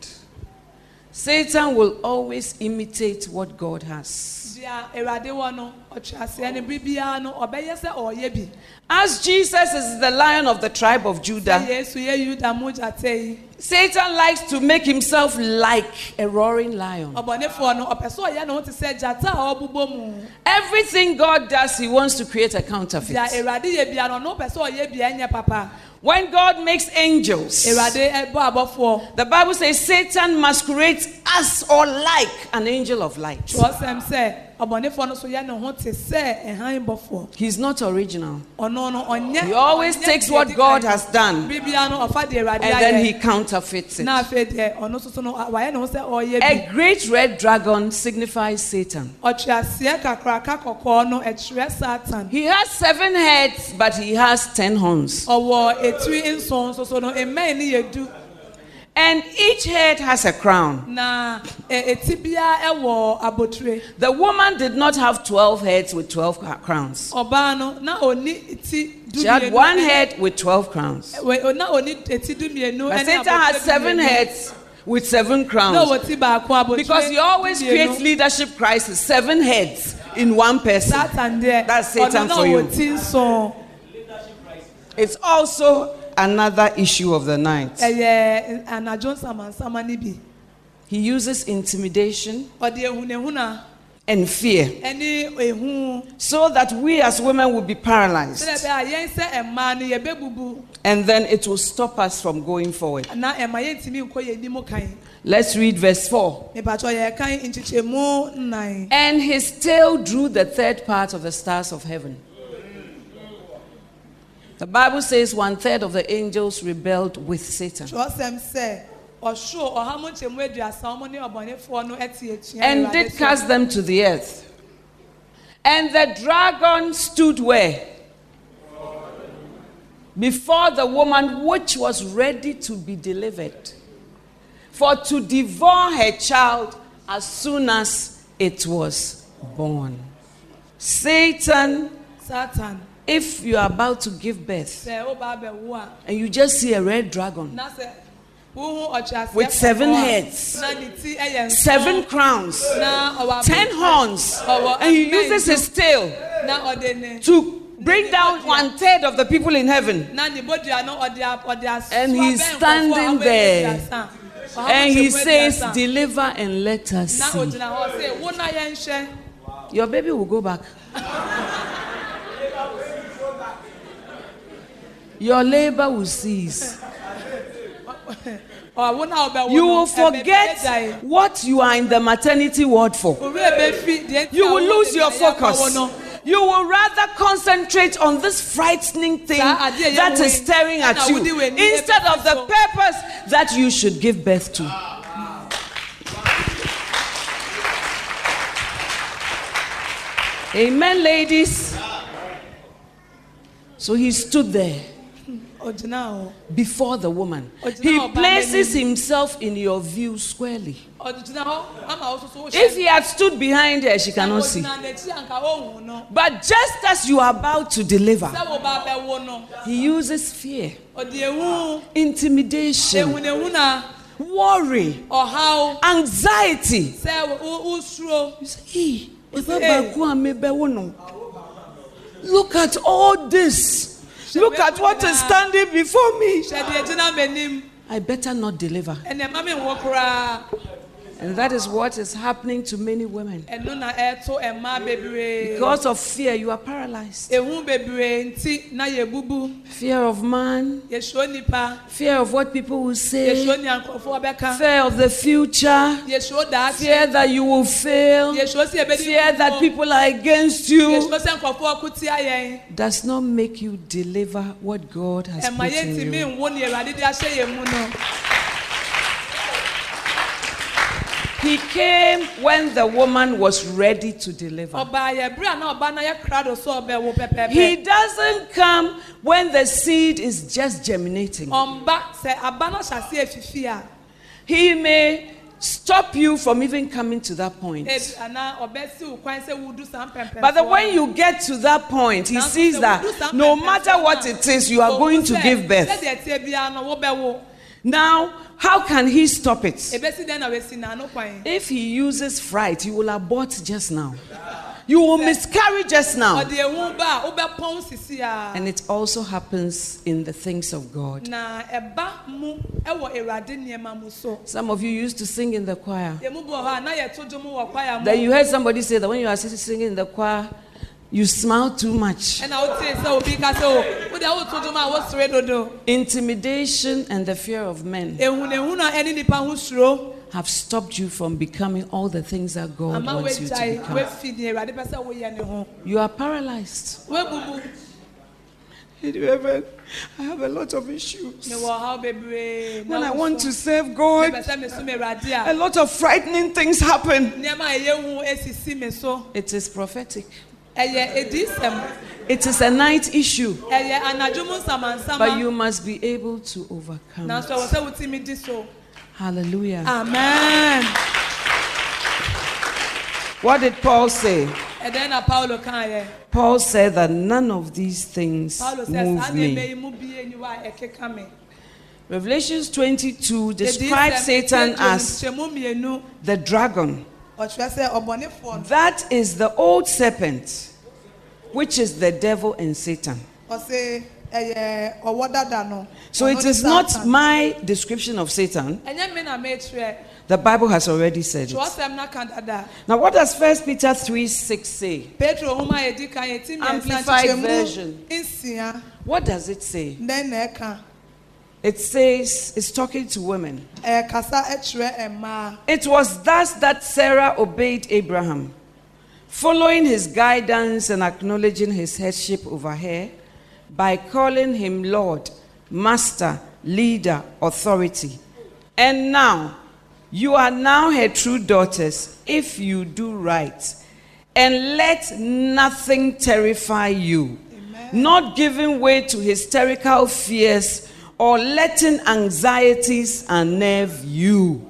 Satan will always imitate what God has. deɛ awurade wɔ no ɔtwe aseɛ no biribiara no ɔbɛyɛ sɛ ɔreyɛ bi As Jesus is the lion of the tribe of Judah, yesu yɛ yuda mu gyata yi Satan likes to make himself like a roaring lion. ɔbɔnefoɔ no ɔpɛ sɛ ɔyɛ ne ho te sɛ gyata a ɔbobɔ mu Everything God does, he wants to create a counterfeit. Awurade yɛ bia no ɔno ɔpɛ sɛ ɔyɛ bia ɛnyɛ papa When God makes angels, awurade ɛbɔ abɔfoɔ the Bible says Satan masquerades as or like an angel of light. Twerɛsɛm sɛ ɔbɔnefoɔ no so yɛ ne ho te sɛ ɛhan bɔfoɔ He's not original. ɔno no ɔnyɛ He always takes what God has done biribiara no ɔfa deɛ awurade and then he counterfeits it. na afei deɛ ɔno nso so no wayɛ ne ho sɛ ɔreyɛ bi A great red dragon signifies Satan. ɔtwe aseɛ kakraka kɔkɔɔ no ɛkyerɛ satan He has seven heads, but he has ten horns. And each head has a crown. na ɛ- eti biara ɛwɔ abotire The woman did not have 12 heads with 12 cra- crowns. ɔbaa no na oni ti du She had mmienu one ɛne- head with 12 crowns. wɛ- na oni eti du mmienu But ɛne Satan abotire has du seven mmienu. heads with seven na crowns. ɔwɔ ti baako abotire Because he always du creates mmienu. leadership crisis. Seven heads in one person. satan deɛ That's Satan ɔno na for you. ɔwɔ ti nson It's also another issue of the night. ɛyɛ anadwo nsamansaman ne bi He uses intimidation ɔde ehunahuna and fear ɛne ehu so that we as women will be paralyzed. sɛdeɛ bɛyɛ a yɛn sɛ mmaa no yɛbɛbubu And then it will stop us from going forward. na ɛma yɛntumi nkɔ yɛn anim kan Let's read verse 4. mipatɔ yɛkan nkyekyɛmu nnan And his tail drew the third part of the stars of heaven. The Bible says one third of the angels rebelled with Satan. twerɛsɛm sɛ ɔsoro ɔham nkyɛmu aduasa wɔn ne ɔbɔnefoɔ no ɛte etua And did cast them to the earth. And the dragon stood where? Before the woman which was ready to be delivered, for to devour her child as soon as it was born. Satan, satan if you are about to give birth sɛ ɔba abɛwo a and you just see a red dragon, na sɛ wohu ɔtwe With seven heads. na ne ti ɛyɛ nson, seven crowns, ten horns, and he uses his tail na ɔde ne to bring down one third of the people in heaven. na ne bodua no ɔde a- ɔde asoa And he's bɛn nkurɔfoɔ a standing there. And he says. Deliver and let us see. ogyina hɔ sɛ wo na yɛnhwɛ Your baby will go back. Your labor will cease. ɔ wo na ɔbɛwo You will forget what you are in the maternity ward for. Owurɛ bɛfi deɛ nti You will lose your ayɛ ama wo focus. You will rather concentrate on this frightening thing Saa adeɛ yɛ that is staring at you instead of the purpose that you should give birth to. Amen, ladies. So he stood there before the woman. Ɔgyina He ɔbaa places n'anim. himself in your view squarely. ɔgyina hɔ ama wo soso wohyɛ If he had stood behind her, she cannot see. ɔgyina n'akyi anka ɔhu no But just as you are about to deliver, sɛ wo ba bɛwo no he uses fear, ɔde ehu intimidation, ehunahuna worry, ɔhaw anxiety. sɛ wo wo suro You say, "Hey, You Papa say, "Hey." Baku amebewo no." Look at all this. Look at what is standing before me. I better not deliver. Ɛnɛ ma mi nwo koraa And that is what is happening to many women. ɛno na ɛto ɛmaa bebree Because of fear, you are paralyzed. ehu bebree nti na yɛ bubu Fear of man, fear of what people will say, yɛsuro nea nkurɔfoɔ bɛka fear of the future, fear that you will fail, yɛsuro sɛ yɛbɛdi fear that people are against you. yɛsuro sɛ nkurɔfoɔ ko tia yɛn Does not make you deliver what God has put in you. nwo ne awurade de ahyɛ yɛn mu no He came when the woman was ready to deliver. ɔbaa yɛ bere a na ɔbaa na yɛ krado so ɔbɛwo He doesn't come when the seed is just germinating. ɔmba sɛ aba no hyɛ ase efifi a He may stop you from even coming to that point. ebi ana ɔbɛsi wo kwan sɛ wudu saa mpɛmpɛnsoɔ But then when you get to that point, he sees that no matter what it is, you are going to give birth. Sɛdeɛ tie biara no wobɛwo Now, how can he stop it? Eh, ebesi dɛn na wesi na ano kwan If he uses fright, you will abort just now. You will miscarry just now. ɔde ehu ba a wobɛpɔn sisi a And it also happens in the things of God. na ɛba mu ɛwɔ awurade nneɛma mu so Some of you used to sing in the choir. yɛmu bi wɔ hɔ a na yɛto dwom wɔ kwaya mu Then you heard somebody say that when you are singing in the choir, you smile too much. ɛna wotee sɛ obi ka sɛ o wode woto dwom a wosere dodo Intimidation and the fear of men eh, ehunahuna ɛne nipa ho suro have stopped you from becoming all the things that God wants you to become. wafi deɛ awurade pɛ sɛ woyɛ ne ho You are paralyzed. wabubu I have a lot of issues. mewɔ haw bebree When I want to serve God, mepɛ sɛ mesom awurade a a lot of frightening things happen. nneɛma a ɛyɛ hu esisi me so It is prophetic. Ɛyɛ edisɛm It is a night issue, ɛyɛ anadwo mu nsamansama but you must be able to overcome. it. ɛwɔ sɛ wotumi di so Hallelujah. amen What did Paul say? ɛdɛn na paulo kaeɛ Paul said that none of these things paulo move me. yi mu bie ni hɔ a ɛkeka me Revelations 22 describes Satan as the dragon. ɔkyerɛ sɛ ɔbɔnefoɔ no That is the old serpent, which is the devil and Satan. ɔse ɛyɛ ɔwɔ dada no So Ɔno it ne is not my description of Satan. ɛnyɛ me na mekyerɛ The Bible has already said it. twerɛsɛm no ka dada Now, what does 1 Peter 3 6 say? petro homa a yɛdi kan yɛti mmiɛnsa Amplified version. What does it say? dɛn na ɛka It says, it's talking to women. ɛkasa kyerɛ mmaa It was thus that Sarah obeyed Abraham, following his guidance and acknowledging his headship over her by calling him Lord, Master, Leader, Authority. And now, you are now her true daughters if you do right. And let nothing terrify you, not giving way to hysterical fears or letting anxieties unnerve you.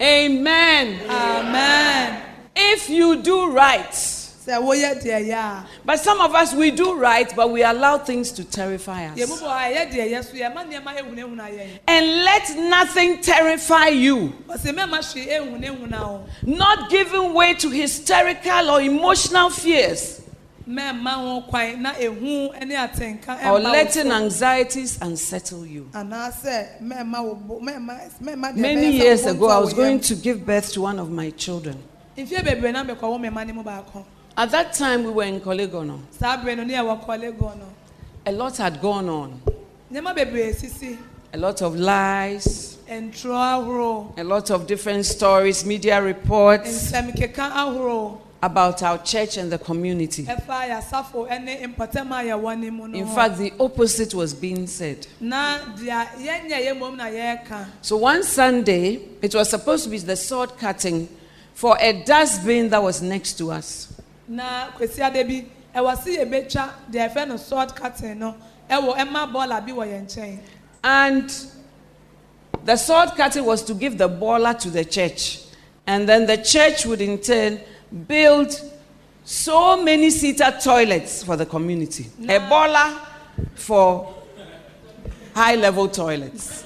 Amen. amen If you do right, sɛ woyɛ deɛ yɛ a? But some of us we do right, but we allow things to terrify us. bɔ hɔ a yɛ deɛ yɛ so yɛma nneɛma ehunahuna yɛn And let nothing terrify you, ɔse mɛma hwee ehunahuna o not giving way to hysterical or emotional fears. Mɛma ho kwan na ehu ne atenka or letting anxieties unsettle you. anaasɛ mɛma wo bo mɛma mɛma deɛ Many years ago, I was going to give birth to one of my children. Mfie bebree na mekɔ wo mɛma ne mu baako. At that time, we were in Korle Gonno. saa bere no ne yɛwɔ kɔlego no A lot had gone on, nneɛma bebree sisi. A lot of lies, ahorow. A lot of different stories, media reports nsɛm keka ahorow. about our church and the community. ɛfa yasafo ne mpɔtam a yɛwɔ ne mu no In fact, the opposite was being said. na deɛ yɛnyɛ yɛ mmom na yɛreka. So one Sunday, it was supposed to be the sod cutting for a dustbin that was next to us. na kwesi ade bi ɛwɔ se yɛbɛtwa deɛ ɛfɛ no sod cutting no ɛwɔ ɛma bɔɔla bi wɔ yɛn nkyɛn And the sod cutting was to give the bola to the church. And then the church would in turn build so many seater toilets for the community. A bola for high level toilets.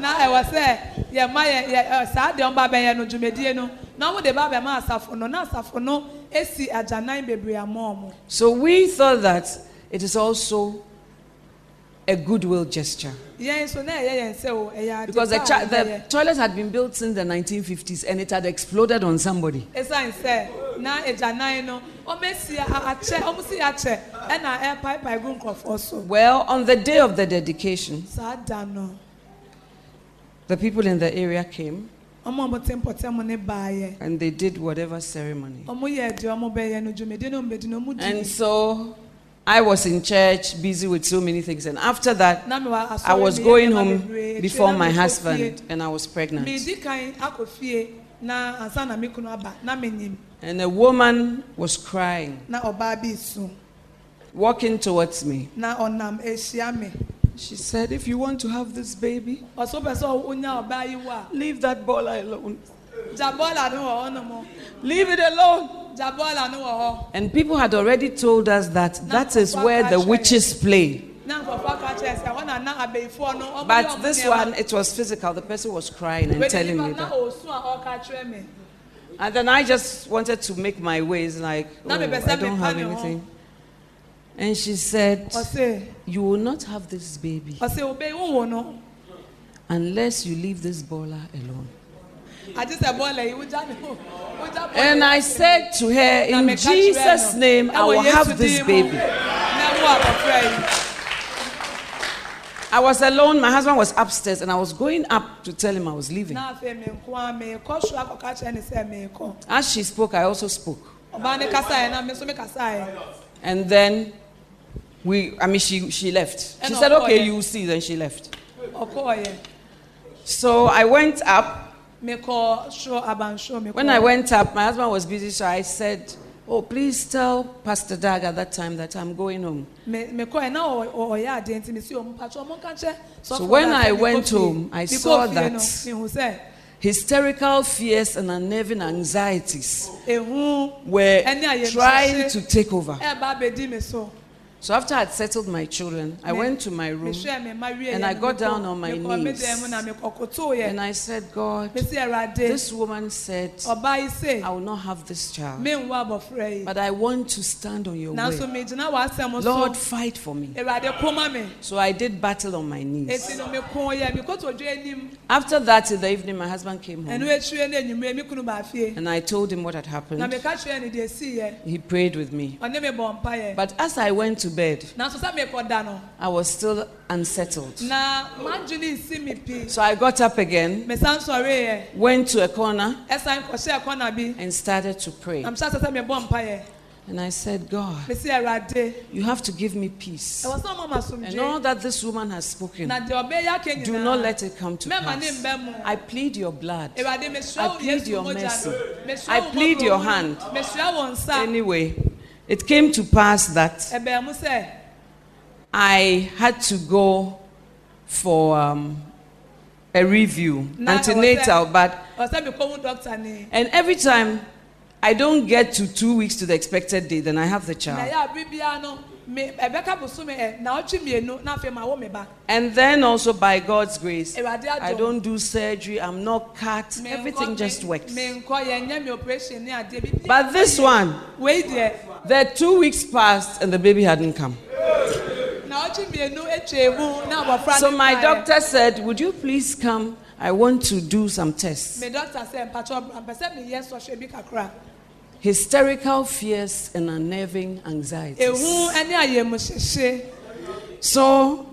Na ɛwɔ sɛ yɛma yɛ yɛ saa deɛ ɔba bɛyɛ no dwumadie no na wɔn de ba bɛma asafo no na asafo no esi agyanan bebree ama ɔmo So we thought that it is also a goodwill gesture. yɛn nso na ɛyɛ yɛn sɛ o ɛyɛ ade Because the, pa a cha- the toilet had been built since the 1950s and it had exploded on somebody. esan sɛ na agyanan no ɔmo esi a- akyɛ ɔmo si akyɛ ɛna ɛpaipai gu nkorɔfoɔ Well, on the day of the dedication, saa da no the people in the area came ɔmo a ɔmo te mpɔtam ne baayɛ and they did whatever ceremony. ɔmo yɛ deɛ ɔmo bɛyɛ no dwumadie no ɔmo bɛdi no ɔmo di And so I was in church, busy with so many things. And after that, na mi wa asɔre I was going home before my na mi kɔ husband, and I was pregnant. mi di kan akɔ fie na ansa na mi kunu aba na mi nim And a woman was crying, na ɔbaa bi su walking towards me. Na ɔnam ehyia mi She said, If you want to have this baby, ɔso pɛ sɛ ɔnya ɔbaa yi wa leave that bola alone. gya no wɔ hɔ nom Leave it alone. gya no wɔ hɔ And people had already told us that that is where the witches play. na nkɔfo aka kyerɛ sɛ hɔ na na abɛyifoɔ no ɔmo yɛ But this one, it was physical. The person was crying and telling me that. osu a ɔka kyerɛ me And then I just wanted to make my ways like, oh, I don't have anything. And she said, You will not have this baby ɔse obe wo no unless you leave this bola alone. agye sɛ bɔɔla yi wogya ne ho And. I said to her, In Jesus' name, I will have this baby. na wo abɔfra yi I was alone. My husband was upstairs, and I was going up to tell him I was leaving. na afei me nko a meekɔ so akɔka kyerɛ ne sɛ meekɔ As she spoke, I also spoke. ɔbaa ne kasaeɛ na me nso mekasaeɛ And then we, I mean, she, she left. She said, Okay, you see. Then she left. So I went up. mekɔ soro abansoro mekɔ When I went up, my husband was busy, so I said, Oh, please tell Pastor Dag at that time that I'm going home. So when I went home, I saw that- Hysterical fears and unnerving anxieties were trying to take over. Ɛba abɛdi me so after I'd settled my children, I went to my room mehwɛ me mma wie and I got down on my knees. dan mu na mekɔkotow and I said, God, this woman said, ɔbaa yi se I will not have this child, menwu abɔfra yi but I want to stand on your nanso word. megyina w'asɛm so Lord, fight for me. awurade koma me So I did battle on my knees. no meko yɛ mekoto dwa anim After that, in the evening, my husband came home akyire no anwummerɛ me kunu baa fie and I told him what had happened. meka kyerɛ no deɛ siiɛ He prayed with me. ɔne me bɔ mpayɛ But as I went to bed, nanso sɛ mekɔda no I was still unsettled. na madwene nsi So I got up again, went to a corner, ɛsan kɔhyɛ ɛkɔna bi and started to pray. na mehyɛ sɛ sɛ mebɔ mpayɛ And I said, God, you have to give me peace. ɛwɔ sɛ ɔma ma And all that this woman has spoken, na deɛ ɔbɛyɛ aka do not let it come to pass. I plead your blood. I plead your mercy. I plead your hand. mesua wo nsa Anyway, it came to pass that I had to go for um, a review, Na- antenatal, but and every time I don't get to two weeks to the expected date, then I have the child. Ɛbɛka ɛ ma wo ba And then also by God's grace, I don't do surgery, I'm not cut, everything just works. me nkɔ yɛn nyɛ mi operation ni adeɛ bi. But this one, wei deɛ the two weeks passed and the baby hadn't come. etwa na abɔfra So my doctor said, Would you please come? I want to do some tests. me dɔkta sɛ mpatsɔ mpɛsɛ mi yɛ sɔhwɛ bi kakra Hysterical fears and unnerving anxieties. ehu ɛne ayɛmuhyehye So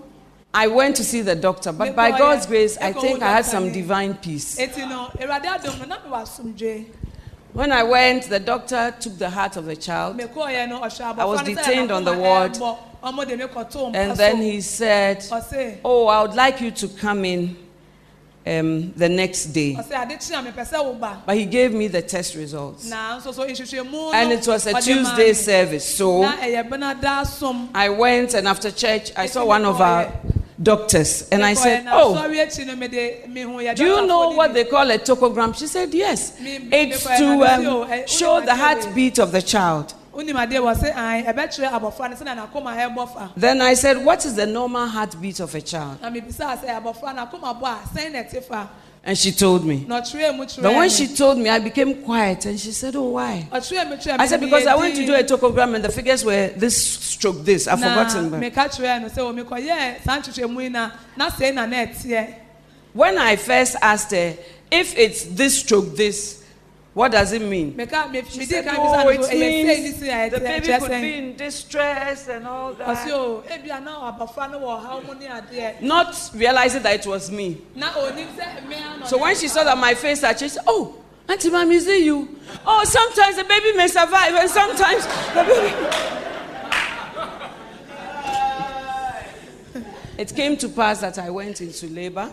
I went to see the doctor, but by God's grace, I think I had some divine peace. eti no ewurade adum no na mi wɔ asomdwe When I went, the doctor took the heart of the child, me kɔɔ yɛ no ɔhwɛ I was abɔfra no sɛ detained on the ward. ɛbɔ ɔmo de mi kɔ to mpa and then he said, Oh, I would like you to come in um, the next day. ɔse ade kyi na mi pɛ sɛ wo ba But he gave me the test results. na nso so nhwehwɛ mu no And it was a Tuesday service. So na ɛyɛ benada som I went, and after church, I saw one of our doctors, and I said, Oh, sɔre akyi no mede mehu yɛ do you know what they call a tocogram? She said, Yes. It's to um, show the heartbeat of the child. Wonim adeɛ wɔ se an ɛbɛkyerɛ abɔfra no sɛ na nakoma ɛbɔ fa Then I said, What is the normal heartbeat of a child? na mebisaa sɛ abɔfra no akoma a sɛn na ɛte fa And she told me. na ɔkyerɛɛ mu kyerɛɛ But when she told me, I became quiet, and she said, Oh, why? ɔkyerɛɛ mu kyerɛɛ I said, Because I went to do a tocogram, and the figures were this stroke, this. I've forgotten. But meka kyerɛɛ no sɛ o oh, mekɔyɛɛ saa nhwehwɛmu yi na na sei na na ɛteɛ when I first asked her, If it's this stroke, this, what does it mean? meka me- She said, Oh, bisa no it means the baby could be in distress and all that. o ebia na abɔfra no wɔ ɔhaw mu ne adeɛ Not realizing that it was me. So when she saw that my face had changed, she said, Oh, Auntie Mami, is it you? Oh, sometimes the baby may survive, and sometimes the baby. It came to pass that I went into labor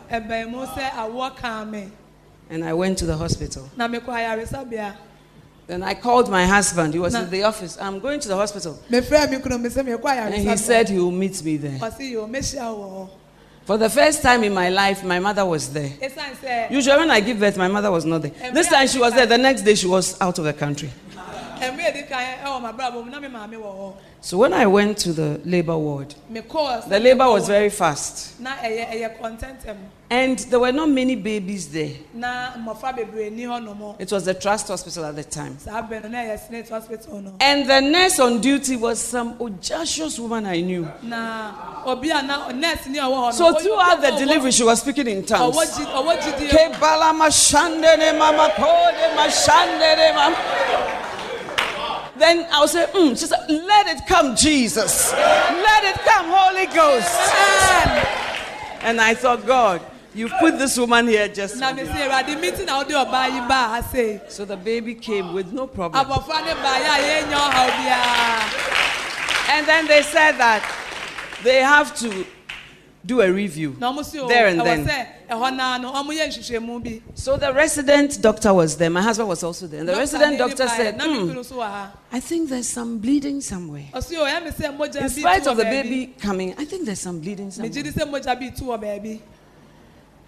and I went to the hospital. na mekɔ ayaresabea Then I called my husband. He was in the office. I'm going to the hospital. mefrɛ me kunu me sɛ mekɔ And he said he will meet me there. ɔse yo mɛhyia wɔ hɔ For the first time in my life, my mother was there. Usually, when I give birth, my mother was not there. This time she was there. The next day, she was out of the country. Ɛmu edi kan ɛwɔ ma brabɔ mu na mi maame wɔ hɔ So when I went to the labor ward, the labor was very fast. na ɛyɛ ɛyɛ kɔntɛntɛm And there were not many babies there. na mmɔfra bebree ni hɔ nom It was the Trust Hospital at the time. saa bɛn no na ɛyɛ senate hospital no And the nurse on duty was some audacious woman I knew. na obi a na nurse ni ɔwɔ hɔ no So throughout the delivery, she was speaking in tongues. Then I will say, mm. she said, let it come, Jesus. Let it come, Holy Ghost. And I thought, God, you put this woman here just na for mi me. si ewurade meeting na ɔde ɔbaa yi ba ha se So the baby came with no problem. abɔfra ba yɛ a yɛn nyɛ ɔhaw biara And then they said that they have to do a review. There and then. sɛ ɛhɔ naa no ɔmo yɛ nhwehwɛmu bi. So the resident doctor was there. My husband was also there. And the resident doctor said, na mi "Hmm, kunu so wɔ ha I think there's some bleeding somewhere. ɔsi o ɛmi sɛ mogya In spite of the baby coming, I think there's some bleeding somewhere. gyi di sɛ mogya bi tu wɔ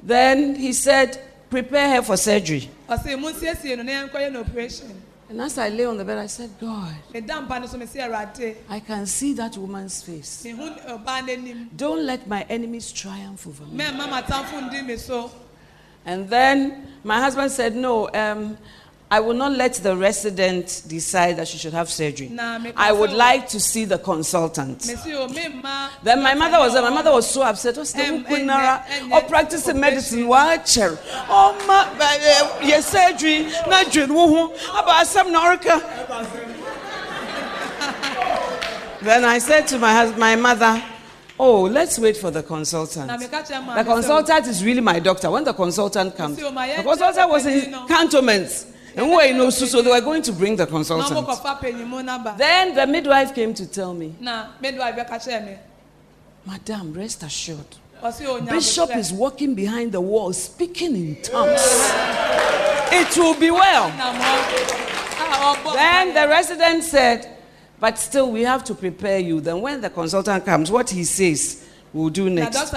Then he said, Prepare her for surgery. Ɔsi mu nsiesie no na yɛn nkɔ yɛ no operation And as I lay on the bed, I said, God, mi da mpa no so mi si ɛwurade I can see that woman's face. mi hu ɔbaa n'anim Don't let my enemies triumph over me. mɛ mama tanfo ndi mi so And then my husband said, No, um, I will not let the resident decide that she should have surgery. I would like to see the consultant. mi si o mi ma. Then my mother was there. My mother was so upset. Oh, Em- still em- kunara. em- Or practicing medicine. Watcher. Oh, my. Eh, your surgery. Not dread. About some. Then I said to my husband, my mother, Oh, let's wait for the consultant. na mi ka kyerɛ maa The mi sɛ o- consultant is really my doctor. When the consultant comes, oh, the consultant was in cantonments. And who I know, so so they were going to bring the consultant. kɔfa panyimu naba Then the midwife came to tell me, na midwife bɛ ka kyerɛ mi Madam, rest assured. ɔsi o nya Bishop is walking behind the wall speaking in tongues. It will be well. na mo a ɔbɔ Then the resident said, But still, we have to prepare you. Then, when the consultant comes, what he says, we'll do next.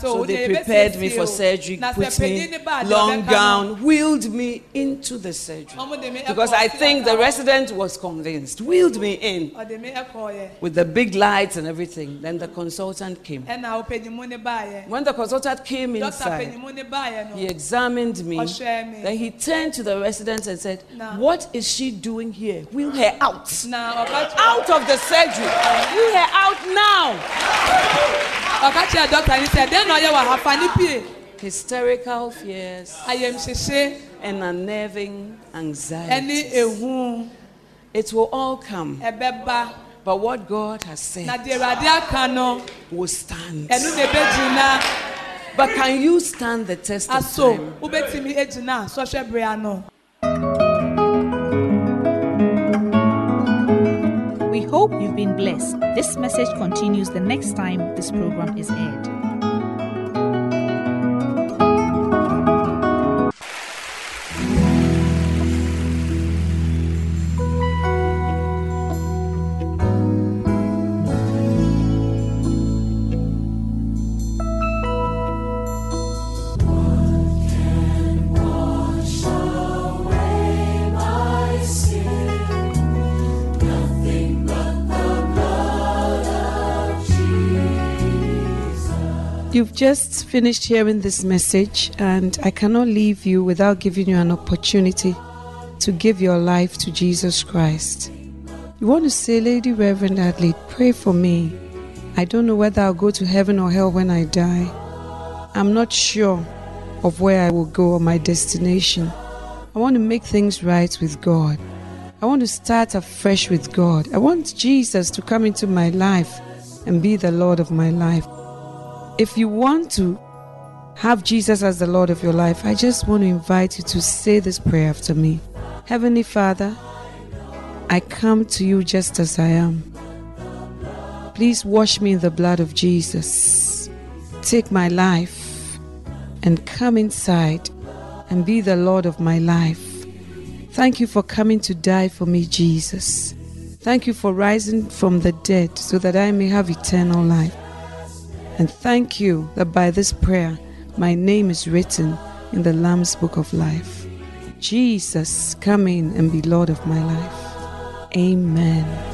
so they prepared me for surgery, put me ni ba adi long gown, wheeled me into the surgery. ɔmo de mi ɛkɔ Because I think the resident was convinced, wheeled me in ɔde mi ɛkɔ yɛ with the big lights and everything. Then the consultant came. ɛna o panyimu ni ba yɛ When the consultant came inside, panyimu ni ba yɛ no he examined me. Then he turned to the resident and said, What is she doing here? Wheel her out. na ɔka kyerɛ Out of the surgery. Wheel her out now. Ɔka kyerɛ doctor ni sɛ den na ɔyɛ wɔ hafa ni pie Hysterical fears ayɛmhyehye and unnerving anxiety. ehu It will all come. ɛbɛba But what God has said will stand. But can you stand the test of time? Hope you've been blessed. This message continues the next time this program is aired. You've just finished hearing this message, and I cannot leave you without giving you an opportunity to give your life to Jesus Christ. You want to say, Lady Reverend Adley, pray for me. I don't know whether I'll go to heaven or hell when I die. I'm not sure of where I will go or my destination. I want to make things right with God. I want to start afresh with God. I want Jesus to come into my life and be the Lord of my life. If you want to have Jesus as the Lord of your life, I just want to invite you to say this prayer after me. Heavenly Father, I come to you just as I am. Please wash me in the blood of Jesus. Take my life and come inside and be the Lord of my life. Thank you for coming to die for me, Jesus. Thank you for rising from the dead so that I may have eternal life. And thank you that by this prayer, my name is written in the Lamb's Book of Life. Jesus, come in and be Lord of my life. Amen.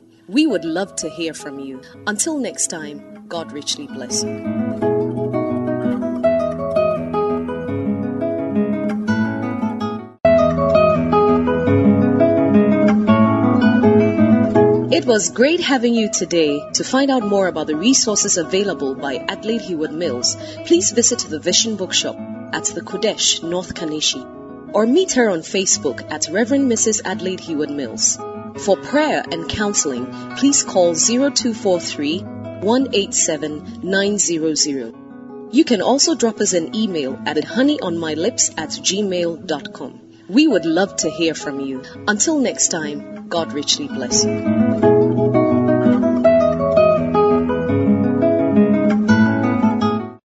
We would love to hear from you. Until next time, God richly bless you. It was great having you today. To find out more about the resources available by Adelaide Heward Mills, please visit the Vision Bookshop at the Qodesh, North Kaneshie, or meet her on Facebook at Reverend Mrs. Adelaide Heward Mills. For prayer and counseling, please call 0243 187 900. You can also drop us an email at honeyonmylips at gmail.com. We would love to hear from you. Until next time, God richly bless you.